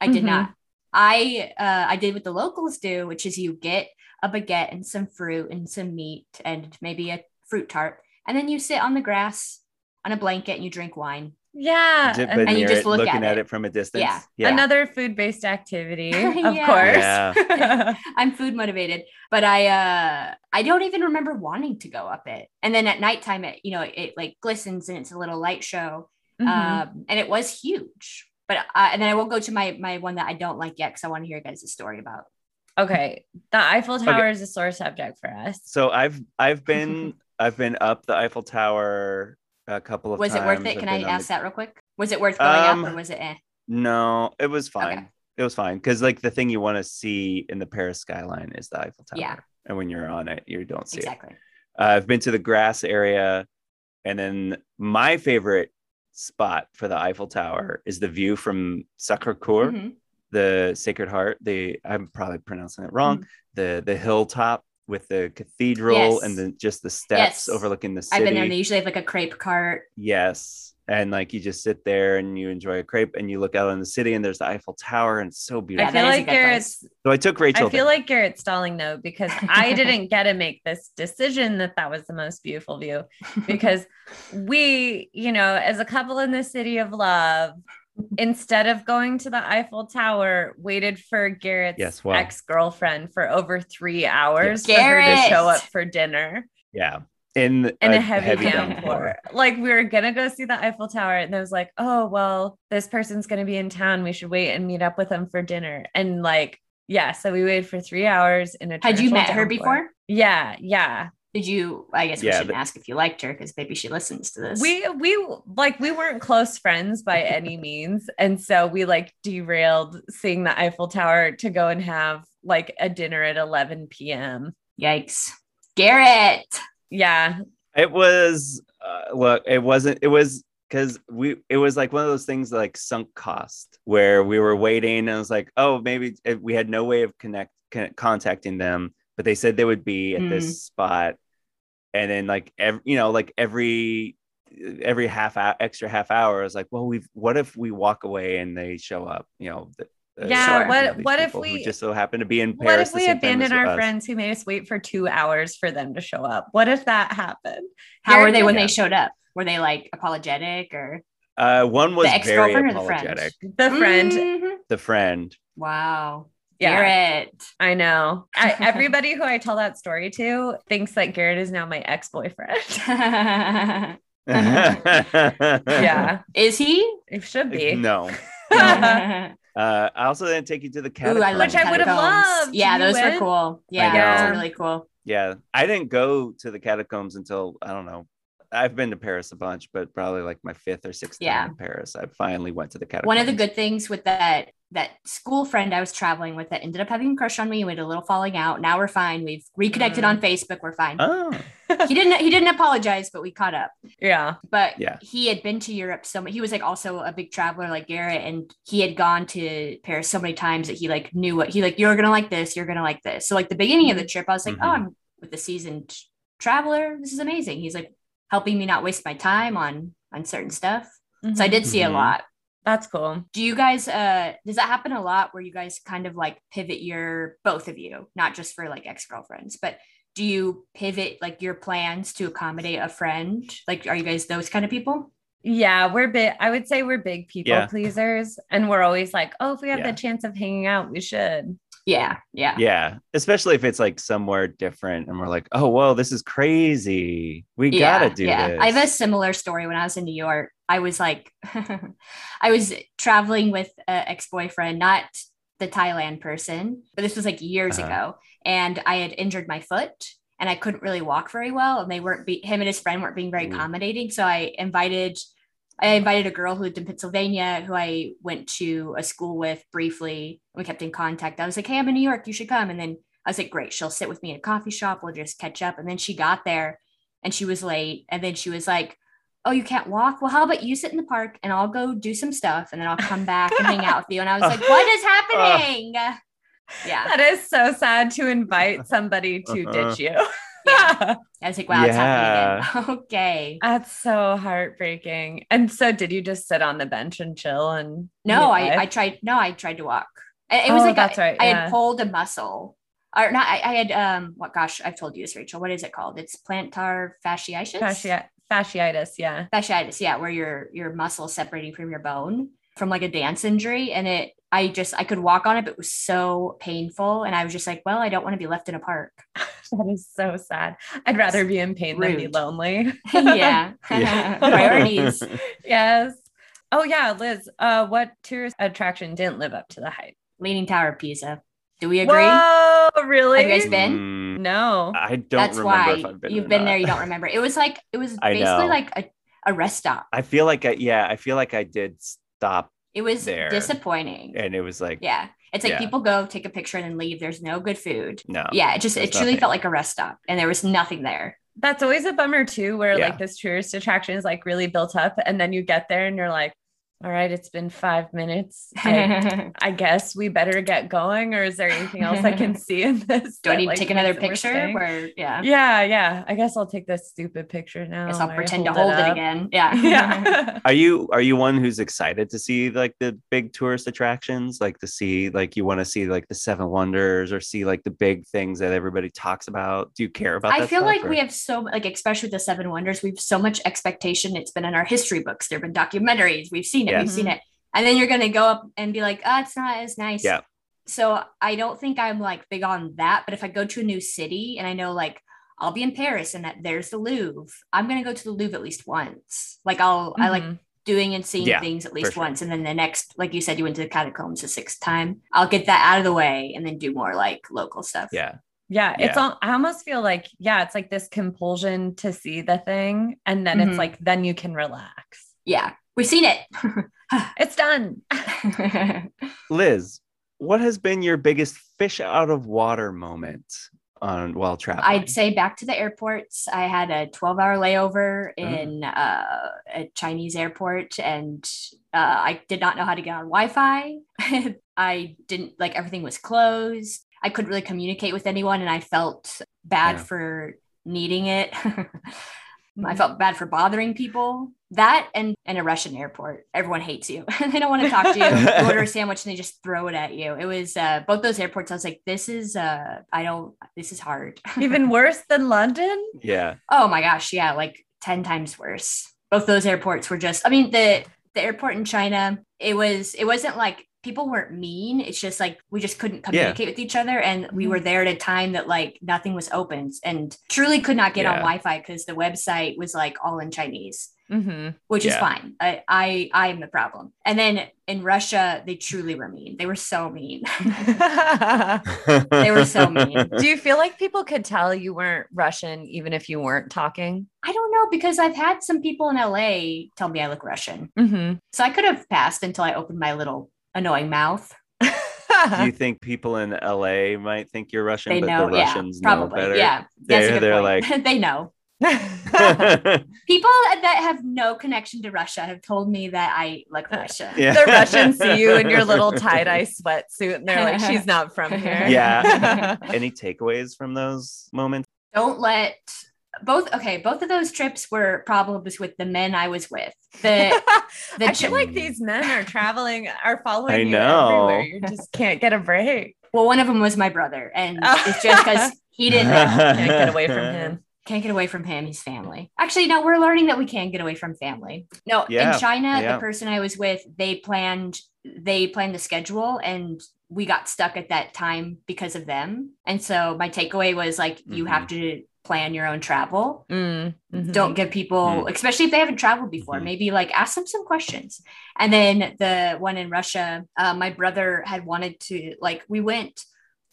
I did Mhm. not. I uh, I did what the locals do, which is you get a baguette and some fruit and some meat and maybe a fruit tart, and then you sit on the grass on a blanket and you drink wine. Yeah. J- but and you just look looking at at it. it. from a distance. Yeah. yeah. Another food-based activity, of course. Yeah. I'm food motivated, but I uh I don't even remember wanting to go up it. And then at nighttime, it you know it, like glistens and it's a little light show, Mhm. um, and it was huge. But uh, and then I won't go to my my one that I don't like yet because I want to hear you guys' story about. okay. The Eiffel Tower is a sore subject for us. So I've I've been I've been up the Eiffel Tower a couple of times. Was times. it worth it? I've Can I ask the- that real quick? Was it worth going Um, up or was it eh? No, it was fine. Okay. It was fine because like the thing you want to see in the Paris skyline is the Eiffel Tower. Yeah. And when you're on it, you don't see it. Exactly. Uh, I've been to the grass area, and then my favorite spot for the Eiffel Tower is the view from Sacre Coeur, Mhm. the Sacred Heart. The I'm probably pronouncing it wrong. The the hilltop with the cathedral Mm-hmm. Yes. and then just the steps Yes. overlooking the city. I've been there. and They usually have like a crepe cart. Yes. And like you just sit there and you enjoy a crepe and you look out on the city and there's the Eiffel Tower and it's so beautiful. I feel is a like good Garrett's so I took Rachel. I feel there. like Garrett's stalling though because I didn't get to make this decision that that was the most beautiful view because we, you know, as a couple in the city of love, instead of going to the Eiffel Tower, waited for Garrett's Yes, well. ex girlfriend for over three hours Yes. for her to show up for dinner yeah. In, in a, heavy, downpour. Like we were gonna go see the Eiffel Tower, and I was like, oh well, this person's gonna be in town. We should wait and meet up with them for dinner. And like, yeah, so we waited for three hours in a. Had you torrential met her before? Yeah, yeah. Did you? I guess we Yeah, shouldn't the- ask if you liked her because maybe she listens to this. We we like we weren't close friends by any means, and so we like derailed seeing the Eiffel Tower to go and have like a dinner at 11 p.m. Yikes, Garrett. Yeah, It was uh, look, it wasn't it was because we it was like one of those things like sunk cost where we were waiting and it was like, oh, maybe we had no way of connect con- contacting them, but they said they would be at Mm. this spot. And then like every you know, like every every half hour extra half hour I was like, well, we've what if we walk away and they show up, you know, the- Yeah, you what- what if we- just so happen to be in Paris? what if we same time as abandon our us? friends who made us wait for two hours for them to show up? What if that happened? How were they when Yeah. they showed up? Were they like apologetic or Uh, one was the very girlfriend or the friend? apologetic. The friend, Mhm. The friend. Wow, Yeah. Garrett. I know. I, everybody who I tell that story to thinks that Garrett is now my ex boyfriend. yeah, Is he? it should be. no. Ooh, Uh, I also didn't take you to the I catacombs. love Which I would've loved. Yeah, You those were cool. Yeah, know. those are really cool. Yeah, I didn't go to the catacombs until I don't know I've been to Paris a bunch, but probably like my fifth or sixth Yeah. time in Paris. I finally went to the catacombs. One of the good things with that that school friend I was traveling with that ended up having a crush on me. We had a little falling out. Now we're fine. We've reconnected Mm. on Facebook. We're fine. Oh, he didn't he didn't apologize, but we caught up. Yeah. But Yeah. he had been to Europe so much. He was like also a big traveler like Garrett, and he had gone to Paris so many times that he like knew what he like. You're gonna like this. You're gonna like this. So like the beginning of the trip, I was like, Mhm. oh, I'm with the seasoned traveler. This is amazing. He's like helping me not waste my time on on certain stuff. So I Mhm. did see a Mhm. lot. That's cool. Do you guys uh does that happen a lot where you guys kind of like pivot your both of you, not just for like ex-girlfriends, but do you pivot like your plans to accommodate a friend? Like are you guys those kind of people? Yeah, we're big. I would say we're big people Yeah. pleasers. And we're always like, oh, if we have Yeah. the chance of hanging out, we should. Yeah, yeah. yeah. Especially if it's like somewhere different, and we're like, oh, whoa, this is crazy. We yeah, gotta do yeah. this. I have a similar story when I was in New York. I was like, I was traveling with an ex boyfriend, not the Thailand person, but this was like years Uh-huh. ago. And I had injured my foot and I couldn't really walk very well. And they weren't, be- him and his friend weren't being very accommodating. So I invited, I invited a girl who lived in Pennsylvania who I went to a school with briefly. We kept in contact. I was like, hey, I'm in New York. You should come. And then I was like, great. She'll sit with me at a coffee shop. We'll just catch up. And then she got there and she was late. And then she was like, Oh, you can't walk? Well, how about you sit in the park and I'll go do some stuff and then I'll come back and hang out with you. And I was like, What is happening? yeah. That is so sad to invite somebody to ditch uh-huh. you. Yeah. I was like, Wow, it's happening again. okay. That's so heartbreaking. And so, did you just sit on the bench and chill? And No, I, I tried. No, I tried to walk. And It was Oh, like that's I, right, I had pulled a muscle. Or not, I, I had um what gosh, I've told you this, Rachel. What is it called? It's plantar fasciitis. Fasci- fasciitis. Yeah. fasciitis yeah where your your muscle separating from your bone from like a dance injury and it i just i could walk on it but it was so painful and i was just like well i don't want to be left in a park That is so sad. I'd rather be in pain than be lonely. yeah Yeah. priorities yes. Oh yeah, Liz. Uh, what tourist attraction didn't live up to the hype? leaning tower of pisa do we agree Whoa, really? Have you guys been? Mm, No. I don't that's remember why if I've been. you've been not. there you don't remember it was like it was basically like a, a rest stop I feel like I yeah, I feel like I did stop it was There. disappointing and it was like yeah it's like Yeah. people go take a picture and then leave there's no good food no. yeah it just it truly nothing. felt like a rest stop and there was nothing there That's always a bummer too, where Yeah. like this tourist attraction is like really built up, and then you get there and you're like, all right, it's been five minutes. I, I guess we better get going, or is there anything else I can see in this? Do I that, need like, to take another makes it worth picture? staying? Where yeah, Yeah, yeah. I guess I'll take this stupid picture now. I guess I'll while I pretend to hold it, up. again. Yeah, Yeah. Are you are you one who's excited to see like the big tourist attractions, like to see like you want to see like the seven wonders or see like the big things that everybody talks about? Do you care about? I that feel stuff, like or- we have so like, especially with the Seven Wonders, we've so much expectation. It's been in our history books. There've been documentaries. We've seen it. Yeah. We've seen it, and then you're gonna go up and be like, "Oh, it's not as nice." Yeah. So I don't think I'm like big on that. But if I go to a new city and I know like I'll be in Paris and that there's the Louvre, I'm gonna go to the Louvre at least once. Like I'll I like Mhm. doing and seeing Yeah, things at least sure. once. And then the next, like you said, you went to the catacombs the sixth time. I'll get that out of the way and then do more like local stuff. yeah, Yeah, it's Yeah. all I almost feel like, yeah, it's like this compulsion to see the thing. And then Mhm. it's like, then you can relax. Yeah. We've seen it. It's done. Liz, what has been your biggest fish out of water moment on while traveling? I'd say back to the airports. I had a 12 hour layover Mm. in uh, a Chinese airport and uh, I did not know how to get on Wi Fi. I didn't like everything was closed. I couldn't really communicate with anyone and I felt bad Yeah. for needing it. I felt bad for bothering people. That and in a Russian airport, everyone hates you. they don't want to talk to you. You order a sandwich and they just throw it at you. It was uh, both those airports. I was like, this is uh, I don't. This is hard. Even worse than London. yeah, oh my gosh, yeah, like ten times worse. Both those airports were just. I mean the the airport in China. It was. It wasn't like people weren't mean. It's just like we just couldn't communicate with each other, and we were there at a time that like nothing was open, and truly could not get on Wi-Fi because the website was like all in Chinese. Hmm which is fine. I, I I am the problem. And then in Russia, they truly were mean. They were so mean. They were so mean. Do you feel like people could tell you weren't Russian even if you weren't talking? I don't know because I've had some people in LA tell me I look Russian. Mm-hmm. So I could have passed until I opened my little annoying mouth. Do you think people in LA might think you're Russian, They but know, the yeah, Russians know probably. better? Yeah, They're, they're like, they know. People that have no connection to Russia have told me that I look Russian. yeah. the Russians see you in your little tie dye sweatsuit and they're like, she's not from here. Yeah. Any takeaways from those moments? Don't let both. Okay, both of those trips were problems with the men I was with. The the I feel like these men are traveling, are following I you know. everywhere. You just can't get a break. well, one of them was my brother, and it's just because he didn't Can't get away from him. Can't get away from him, his family. Actually, no, we're learning that we can get away from family. No, Yeah, in China, yeah. the person I was with, they planned they planned the schedule and we got stuck at that time because of them. And so my takeaway was like you Mm-hmm. have to plan your own travel. Mm, mhm. Don't give people, especially if they haven't traveled before, Mhm. maybe like ask them some questions. And then the one in Russia, uh, my brother had wanted to like we went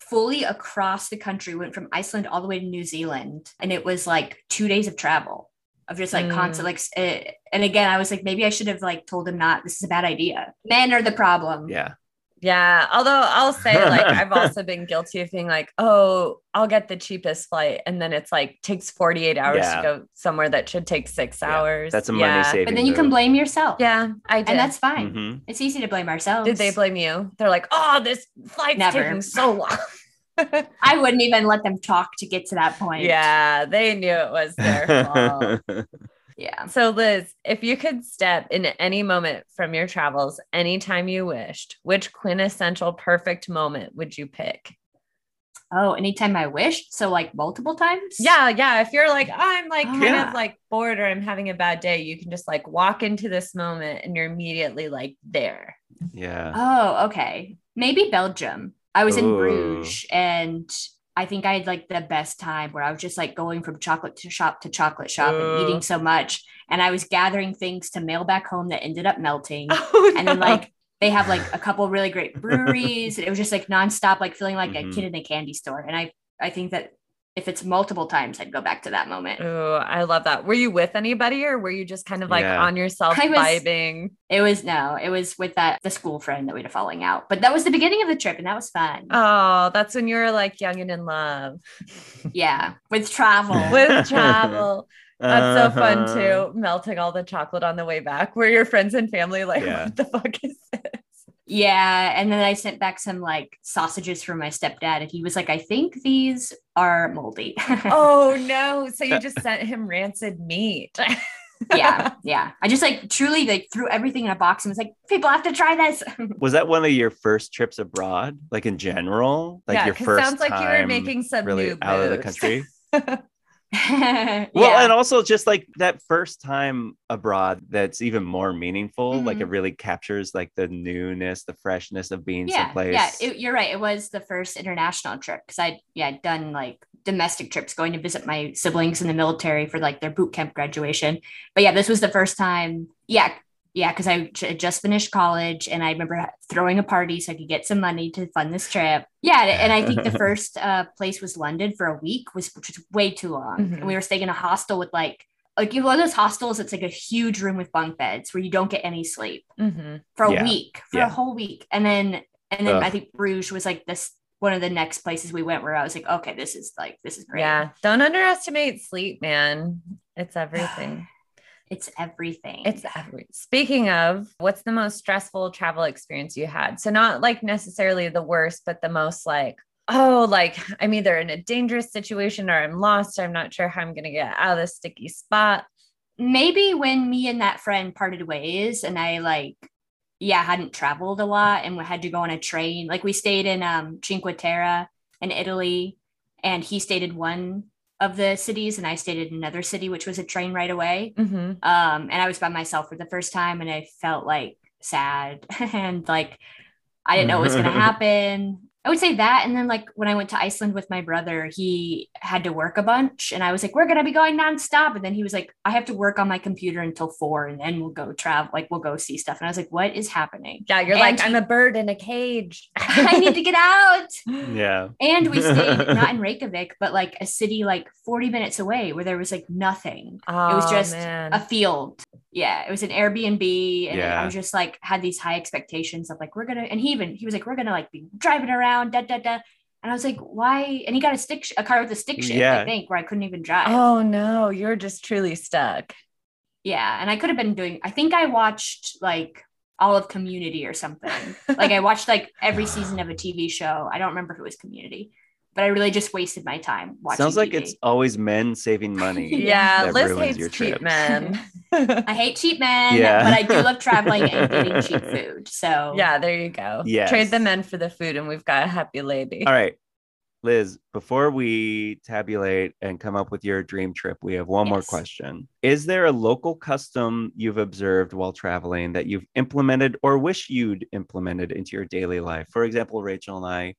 fully across the country, went from Iceland all the way to New Zealand, and it was like two days of travel of just like Mm. constant like. s- eh, and again, I was like, maybe I should have like told him not. This is a bad idea. Men are the problem. Yeah. Yeah. Although I'll say, like, I've also been guilty of being like, oh, I'll get the cheapest flight. And then it's like takes 48 hours Yeah. to go somewhere that should take six Yeah. hours. That's a yeah. money saving. But then you can blame yourself. Yeah, I did. and that's fine. Mhm. It's easy to blame ourselves. Did they blame you? They're like, oh, this flight's Never. taking so long. I wouldn't even let them talk to get to that point. yeah, they knew it was their fault. Yeah. So, Liz, if you could step in any moment from your travels anytime you wished, which quintessential perfect moment would you pick? Oh, anytime I wished. So like multiple times? Yeah, yeah. If you're like, I'm like kind Yeah. of like bored or I'm having a bad day, you can just like walk into this moment and you're immediately like there. yeah. Oh, okay. Maybe Belgium. I was in Bruges and I think I had like the best time where I was just like going from chocolate to shop to chocolate shop Ooh. and eating so much. And I was gathering things to mail back home that ended up melting. Oh, and then like they have like a couple really great breweries. and it was just like nonstop, like feeling like Mhm. a kid in a candy store. And I I think that if it's multiple times, I'd go back to that moment. Oh, I love that. Were you with anybody or were you just kind of like Yeah. on yourself I was- vibing? It was no, it was with that the school friend that we had a falling out. But that was the beginning of the trip and that was fun. Oh, that's when you were like young and in love yeah, with travel. with travel. That's so fun Uh-huh. too. Melting all the chocolate on the way back. Were your friends and family like, Yeah. what the fuck is this? Yeah, and then I sent back some like sausages from my stepdad, and he was like, "I think these are moldy." Oh no. So you just sent him rancid meat. yeah, yeah. I just like truly like threw everything in a box and was like, "People have to try this." Was that one of your first trips abroad? Like in general? Like yeah, your 'cause first sounds like you were making some really new out of the country? yeah. Well, and also just like that first time abroad, that's even more meaningful. Like Mhm. it really captures like the newness, the freshness of being yeah, someplace. yeah. It, you're right. It was the first international trip because I yeah I'd done like domestic trips, going to visit my siblings in the military for like their boot camp graduation. But yeah, this was the first time. Yeah, yeah, because I had just finished college and I remember throwing a party so I could get some money to fund this trip. Yeah, and I think the first uh, place was London for a week, was which was way too long. Mhm. And we were staying in a hostel with like like you know one of those hostels. It's like a huge room with bunk beds where you don't get any sleep Mhm. for a Yeah. week, for Yeah. a whole week. And then and then I think Bruges was like this one of the next places we went where I was like, okay, this is like this is great. Yeah. Don't underestimate sleep, man. It's everything. It's everything. It's every speaking of what's the most stressful travel experience you had? So not like necessarily the worst, but the most like, oh, like I'm either in a dangerous situation or I'm lost. Or I'm not sure how I'm gonna get out of this sticky spot. maybe when me and that friend parted ways and I like yeah, hadn't traveled a lot and we had to go on a train. Like we stayed in um Cinque Terre in Italy and he stayed in one of the cities and I stayed in another city, which was a train right away. Mm-hmm. um and i was by myself for the first time and i felt like sad and like i didn't know what was going to happen I would say that. And then like when I went to Iceland with my brother, he had to work a bunch and I was like, we're gonna be going nonstop. And then he was like, I have to work on my computer until four and then we'll go travel, like we'll go see stuff. And I was like, what is happening? Yeah, you're And like, I'm a bird in a cage. I need to get out. Yeah. And we stayed not in Reykjavik, but like a city like 40 minutes away where there was like nothing. Oh, was just man. A field. Yeah. It was an Airbnb. And Yeah. I was just like had these high expectations of like, we're gonna and he even he was like, we're gonna like be driving around, da da da. And I was like, why? And he got a stick sh- a car with a stick shift, Yeah. I think, where I couldn't even drive. oh no, you're just truly stuck. Yeah. And I could have been doing, I think I watched like all of community or something. like I watched like every season of a TV show. I don't remember if it was community, but I really just wasted my time watching. Sounds like TV. it's always men saving money. Yeah, Liz hates your cheap trips. men. I hate cheap men, Yeah. but I do love traveling and getting cheap food. So yeah, there you go. Yes. Trade the men for the food, and we've got a happy lady. All right. Liz, before we tabulate and come up with your dream trip, we have one more question. Is there a local custom you've observed while traveling that you've implemented or wish you'd implemented into your daily life? For example, Rachel and I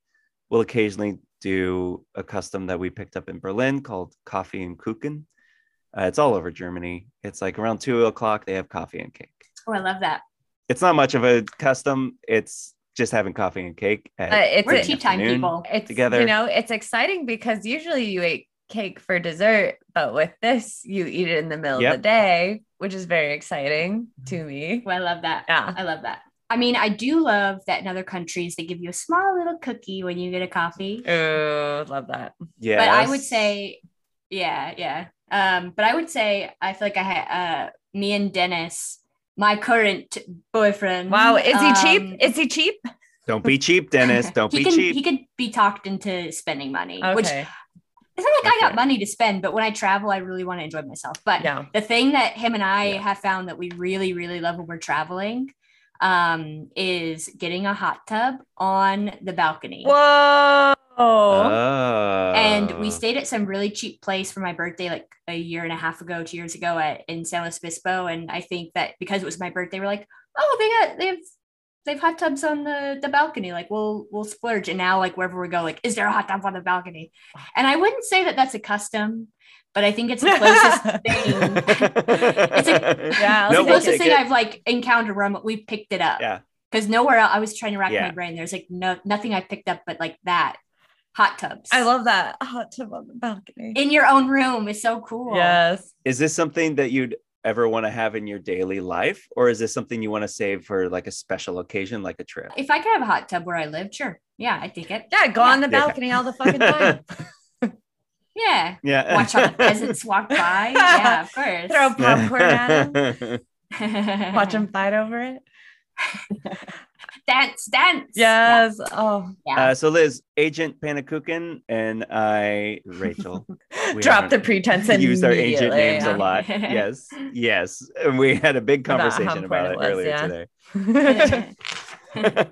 will occasionally do a custom that we picked up in Berlin called coffee and kuchen. Uh, it's all over Germany. It's like around two o'clock, they have coffee and cake. oh, I love that. It's not much of a custom. It's just having coffee and cake. At Uh, it's We're a- tea time people. it's together. You know, it's exciting because usually you eat cake for dessert, but with this, you eat it in the middle Yep. of the day, which is very exciting to me. Oh, I love that. Yeah. I love that. I mean, I do love that in other countries they give you a small little cookie when you get a coffee. Oh, love that. Yeah. But I would say, yeah, yeah. Um, but I would say I feel like I had uh me and Dennis, my current boyfriend. Wow, is he um, cheap? Is he cheap? Don't be cheap, Dennis. Don't be can cheap. he could be talked into spending money, which Okay. it's not like I got money to spend, but when I travel, I really want to enjoy myself. But Yeah. the thing that him and I Yeah. have found that we really, really love when we're traveling um, is getting a hot tub on the balcony. Whoa. Oh. And we stayed at some really cheap place for my birthday, like a year and a half ago, two years ago at in San Luis Obispo. And I think that because it was my birthday, we're like, oh, they got they have they have hot tubs on the the balcony. Like we'll we'll splurge. And now like wherever we go, like, is there a hot tub on the balcony? And I wouldn't say that that's a custom, but I think it's the closest thing. It's a- Yeah, It's No, the take we'll closest thing it. I've like encountered where I'm, we picked it up. Yeah. Because nowhere else, I was trying to rack Yeah. my brain. There's like no nothing I picked up but like that hot tubs. I love that hot tub on the balcony. in your own room is so cool. Yes. Is this something that you'd ever want to have in your daily life? Or is this something you want to save for like a special occasion, like a trip? If I could have a hot tub where I live, sure. Yeah, I take it. Yeah, go on the Yeah. balcony all the fucking time. Yeah. Yeah. Watch all the peasants walk by. Yeah, of course. Throw popcorn at them. them. Watch them fight over it. dance, dance. Yes. Oh, Yeah. Uh, so Liz, Agent Panakukin and I, Rachel, We drop the pretense and used our agent names a lot. Yes, yes. And we had a big conversation about it, it was, earlier yeah. today.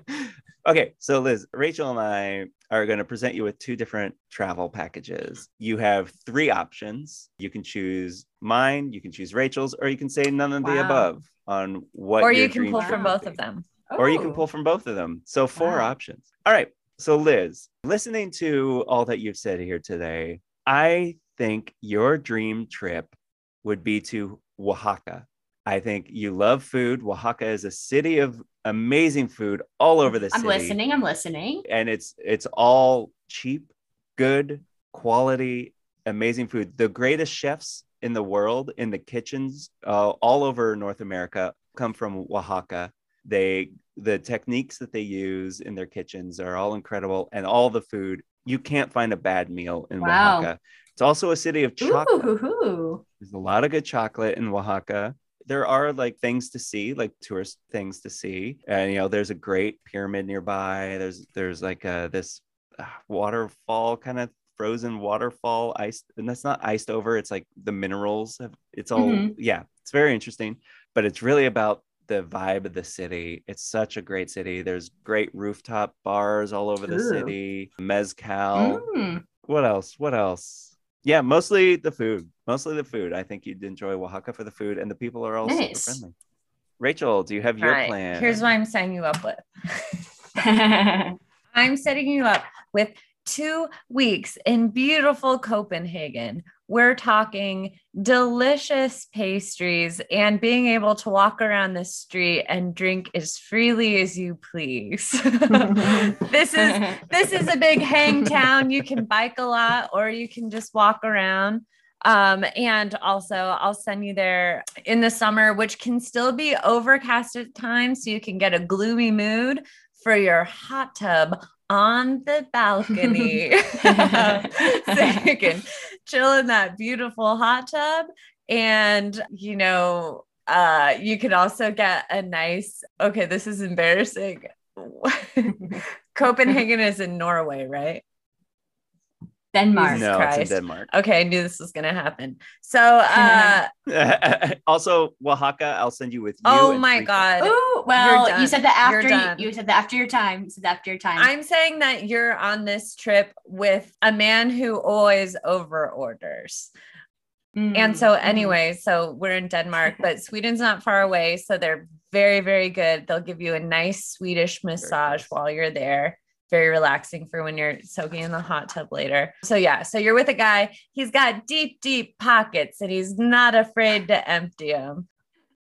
Okay, so Liz, Rachel and I are going to present you with two different travel packages. You have three options. You can choose mine, you can choose Rachel's, or you can say none of the above on what or you can pull from both be. of them. Or you can oh. pull from both of them. So four Wow. options. All right. So Liz, listening to all that you've said here today, I think your dream trip would be to Oaxaca. I think you love food. Oaxaca is a city of amazing food all over the I'm city. listening. I'm listening. And it's it's all cheap, good, quality, amazing food. The greatest chefs in the world in the kitchens uh, all over North America come from Oaxaca. They the techniques that they use in their kitchens are all incredible, and all the food you can't find a bad meal in Wow. Oaxaca. It's also a city of chocolate. Ooh, hoo, hoo. There's a lot of good chocolate in Oaxaca. There are like things to see, like tourist things to see, and you know, there's a great pyramid nearby. There's there's like uh this uh, waterfall, kind of frozen waterfall, ice, and that's not iced over. It's like the minerals. Have, it's all Mhm. yeah, it's very interesting, but it's really about the vibe of the city. It's such a great city. There's great rooftop bars all over the Ooh. city. Mezcal Mm. what else? What else? Yeah, mostly the food. Mostly the food. I think you'd enjoy Oaxaca for the food, and the people are all Nice. super friendly. Rachel, do you have All your right. plan? Here's what I'm setting you up with. I'm setting you up with two weeks in beautiful Copenhagen. We're talking delicious pastries and being able to walk around the street and drink as freely as you please. this is this is a big hang town. You can bike a lot or you can just walk around. Um, and also I'll send you there in the summer, which can still be overcast at times, so you can get a gloomy mood for your hot tub on the balcony. so you can chill in that beautiful hot tub. And, you know, uh, you could also get a nice, okay, this is embarrassing. Copenhagen is in Norway, right? Denmark. No, Christ. it's in Denmark. Okay, I knew this was gonna happen. So uh also, Oaxaca, I'll send you with you. oh my god. Ooh, well, you said that after you, you said that after your time. You said that after your time. I'm saying that you're on this trip with a man who always over orders. Mm, And so, mm. anyway, so we're in Denmark, but Sweden's not far away. So they're very, very good. They'll give you a nice Swedish massage nice. while you're there. Very relaxing for when you're soaking in the hot tub later. So, yeah, so you're with a guy. He's got deep, deep pockets and he's not afraid to empty them.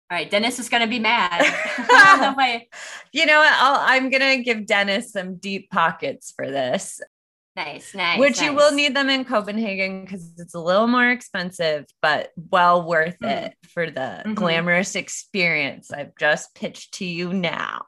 All right, Dennis is gonna be mad. On the way. You know what? I'll, I'm going to give Dennis some deep pockets for this. Nice, nice. which you will need them in Copenhagen because it's a little more expensive, but well worth Mm. it for the Mhm. glamorous experience I've just pitched to you now.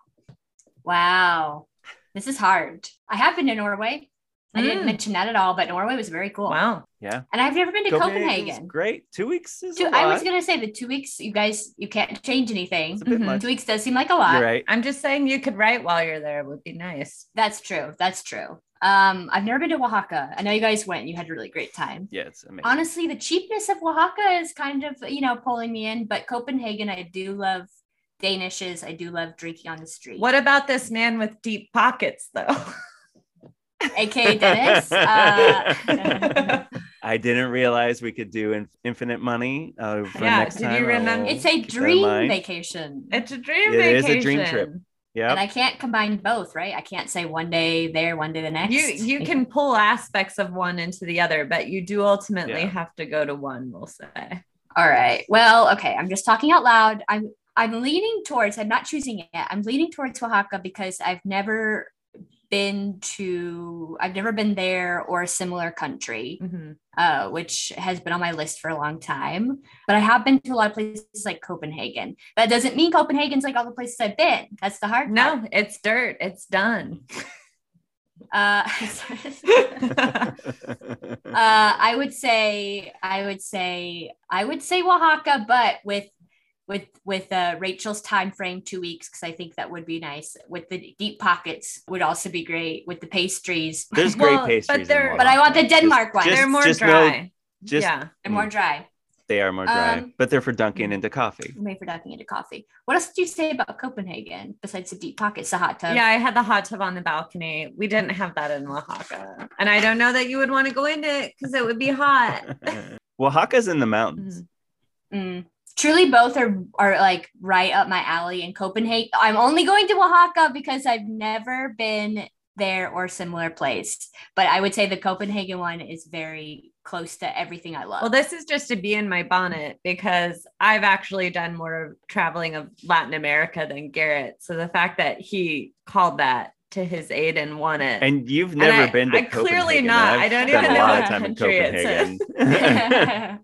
Wow, this is hard. I have been to Norway. I didn't Mm. mention that at all, but Norway was very cool. Wow. Yeah. And I've never been to Copenhagen's Copenhagen. Great. Two weeks is Two, a I was gonna say the two weeks. You guys, you can't change anything. It's a bit Mhm. Two weeks does seem like a lot. You're right. I'm just saying you could write while you're there would be nice. That's true. That's true. Um, I've never been to Oaxaca. I know you guys went. You had a really great time. Yeah, it's amazing. Honestly, the cheapness of Oaxaca is kind of you know pulling me in, but Copenhagen, I do love Danishes. I do love drinking on the street. What about this man with deep pockets though? aka Dennis? Uh, I didn't realize we could do in- infinite money. Uh, for Yeah, next did you time, I remember- it's a keep that in dream vacation. it's a dream It is vacation. a dream trip. Yeah. and I can't combine both, right? I can't say one day there, one day the next. You you can pull aspects of one into the other, but you do ultimately Yeah. have to go to one, we'll say. All right. Well, okay. I'm just talking out loud. I'm I'm leaning towards. I'm not choosing it yet. I'm leaning towards Oaxaca because I've never been to. I've never been there or a similar country, Mhm. uh, which has been on my list for a long time. But I have been to a lot of places like Copenhagen. That doesn't mean Copenhagen's like all the places I've been. That's the hard part. No, it's dirt. It's done. Uh, uh, I would say, I would say, I would say Oaxaca, but with with with uh, Rachel's time frame, two weeks, because I think that would be nice. With the deep pockets would also be great. With the pastries, There's great Well, but pastries. in they're- but I want the Oaxaca. Denmark one. Just- They're more just know- dry. just yeah. and more Mm. dry. they are more dry, Um, but they're for dunking into coffee. Made for dunking into coffee. What else did you say about Copenhagen besides the deep pockets, the hot tub? Yeah, I had the hot tub on the balcony. We didn't have that in Oaxaca. And I don't know that you would want to go into it because it would be hot. Oaxaca's in the mountains. Mm. Truly, both are are like right up my alley in Copenhagen. I'm only going to Oaxaca because I've never been there or similar place. But I would say the Copenhagen one is very close to everything I love. Well, this is just to be in my bonnet because I've actually done more traveling of Latin America than Garrett. So the fact that he called that to his aid and won it. And you've And never I- been to I clearly Copenhagen. not. I've I don't spent even a know lot what of time in country it's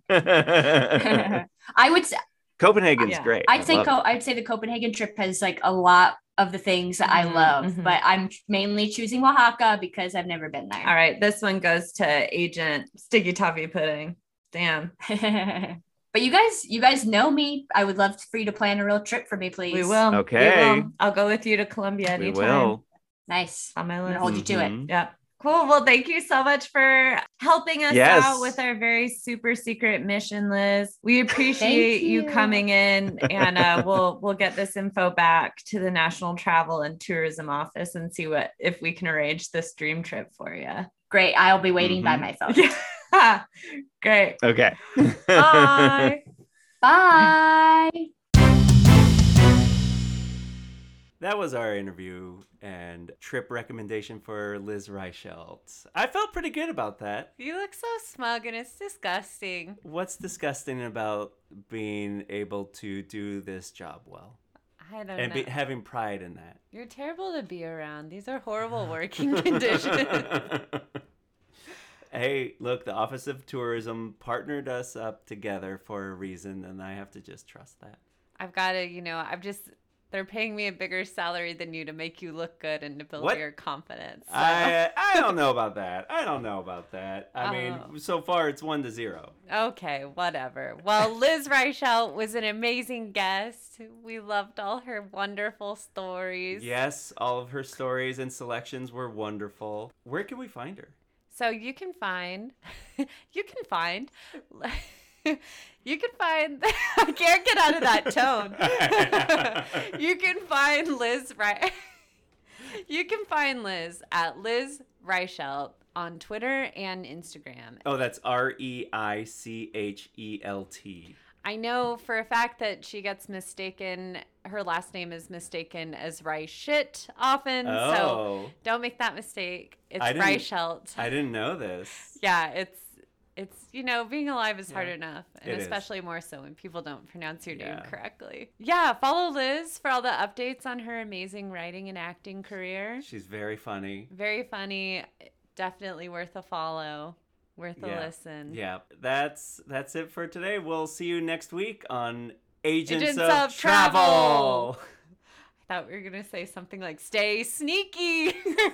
Copenhagen. I would say Copenhagen's Yeah. great. I'd I say co- I'd say the Copenhagen trip has like a lot of the things that I Mhm, love, mhm. but I'm mainly choosing Oaxaca because I've never been there. All right, this one goes to Agent Sticky Toffee Pudding. Damn. but you guys, you guys know me. I would love for you to plan a real trip for me, please. We will. We Okay. will. I'll go with you to Colombia We anytime. will. Nice. On my I'm list. gonna hold you to it. Mhm. Yeah. Cool. Well, thank you so much for helping us Yes. out with our very super secret mission, Liz. We appreciate you. you. coming in, and uh, we'll we'll get this info back to the National Travel and Tourism Office and see what if we can arrange this dream trip for you. Great. I'll be waiting by Mhm. my phone. Yeah. Great. Okay. Bye. Bye. That was our interview and trip recommendation for Liz Reichelt. I felt pretty good about that. You look so smug and it's disgusting. What's disgusting about being able to do this job well I don't and know. be, having pride in that? You're terrible to be around. These are horrible working conditions. hey, look, the Office of Tourism partnered us up together for a reason, and I have to just trust that. I've got to, you know, I've just, they're paying me a bigger salary than you to make you look good and to build What? your confidence. so- I uh, I don't know about that. I don't know about that. I Oh. mean, so far it's one to zero. Okay, whatever. Well, Liz Reichelt was an amazing guest. We loved all her wonderful stories. Yes, all of her stories and selections were wonderful. Where can we find her? So you can find, you can find, you can find. I can't get out of that tone. you can find Liz right. You can find Liz at Liz Reichelt on Twitter and Instagram. Oh, that's R E I C H E L T. I know for a fact that she gets mistaken. Her last name is mistaken as Reichelt often. So Oh, don't make that mistake. It's I Reichelt. I didn't know this. yeah, it's it's you know being alive is hard enough, and it is. especially more so when people don't pronounce your name correctly. Yeah, follow Liz for all the updates on her amazing writing and acting career. She's very funny. Very funny. Definitely worth a follow. Worth a Yeah. listen. Yeah, that's that's it for today. We'll see you next week on Agents, Agents of, of Travel. Travel. I thought we were gonna say something like "Stay sneaky."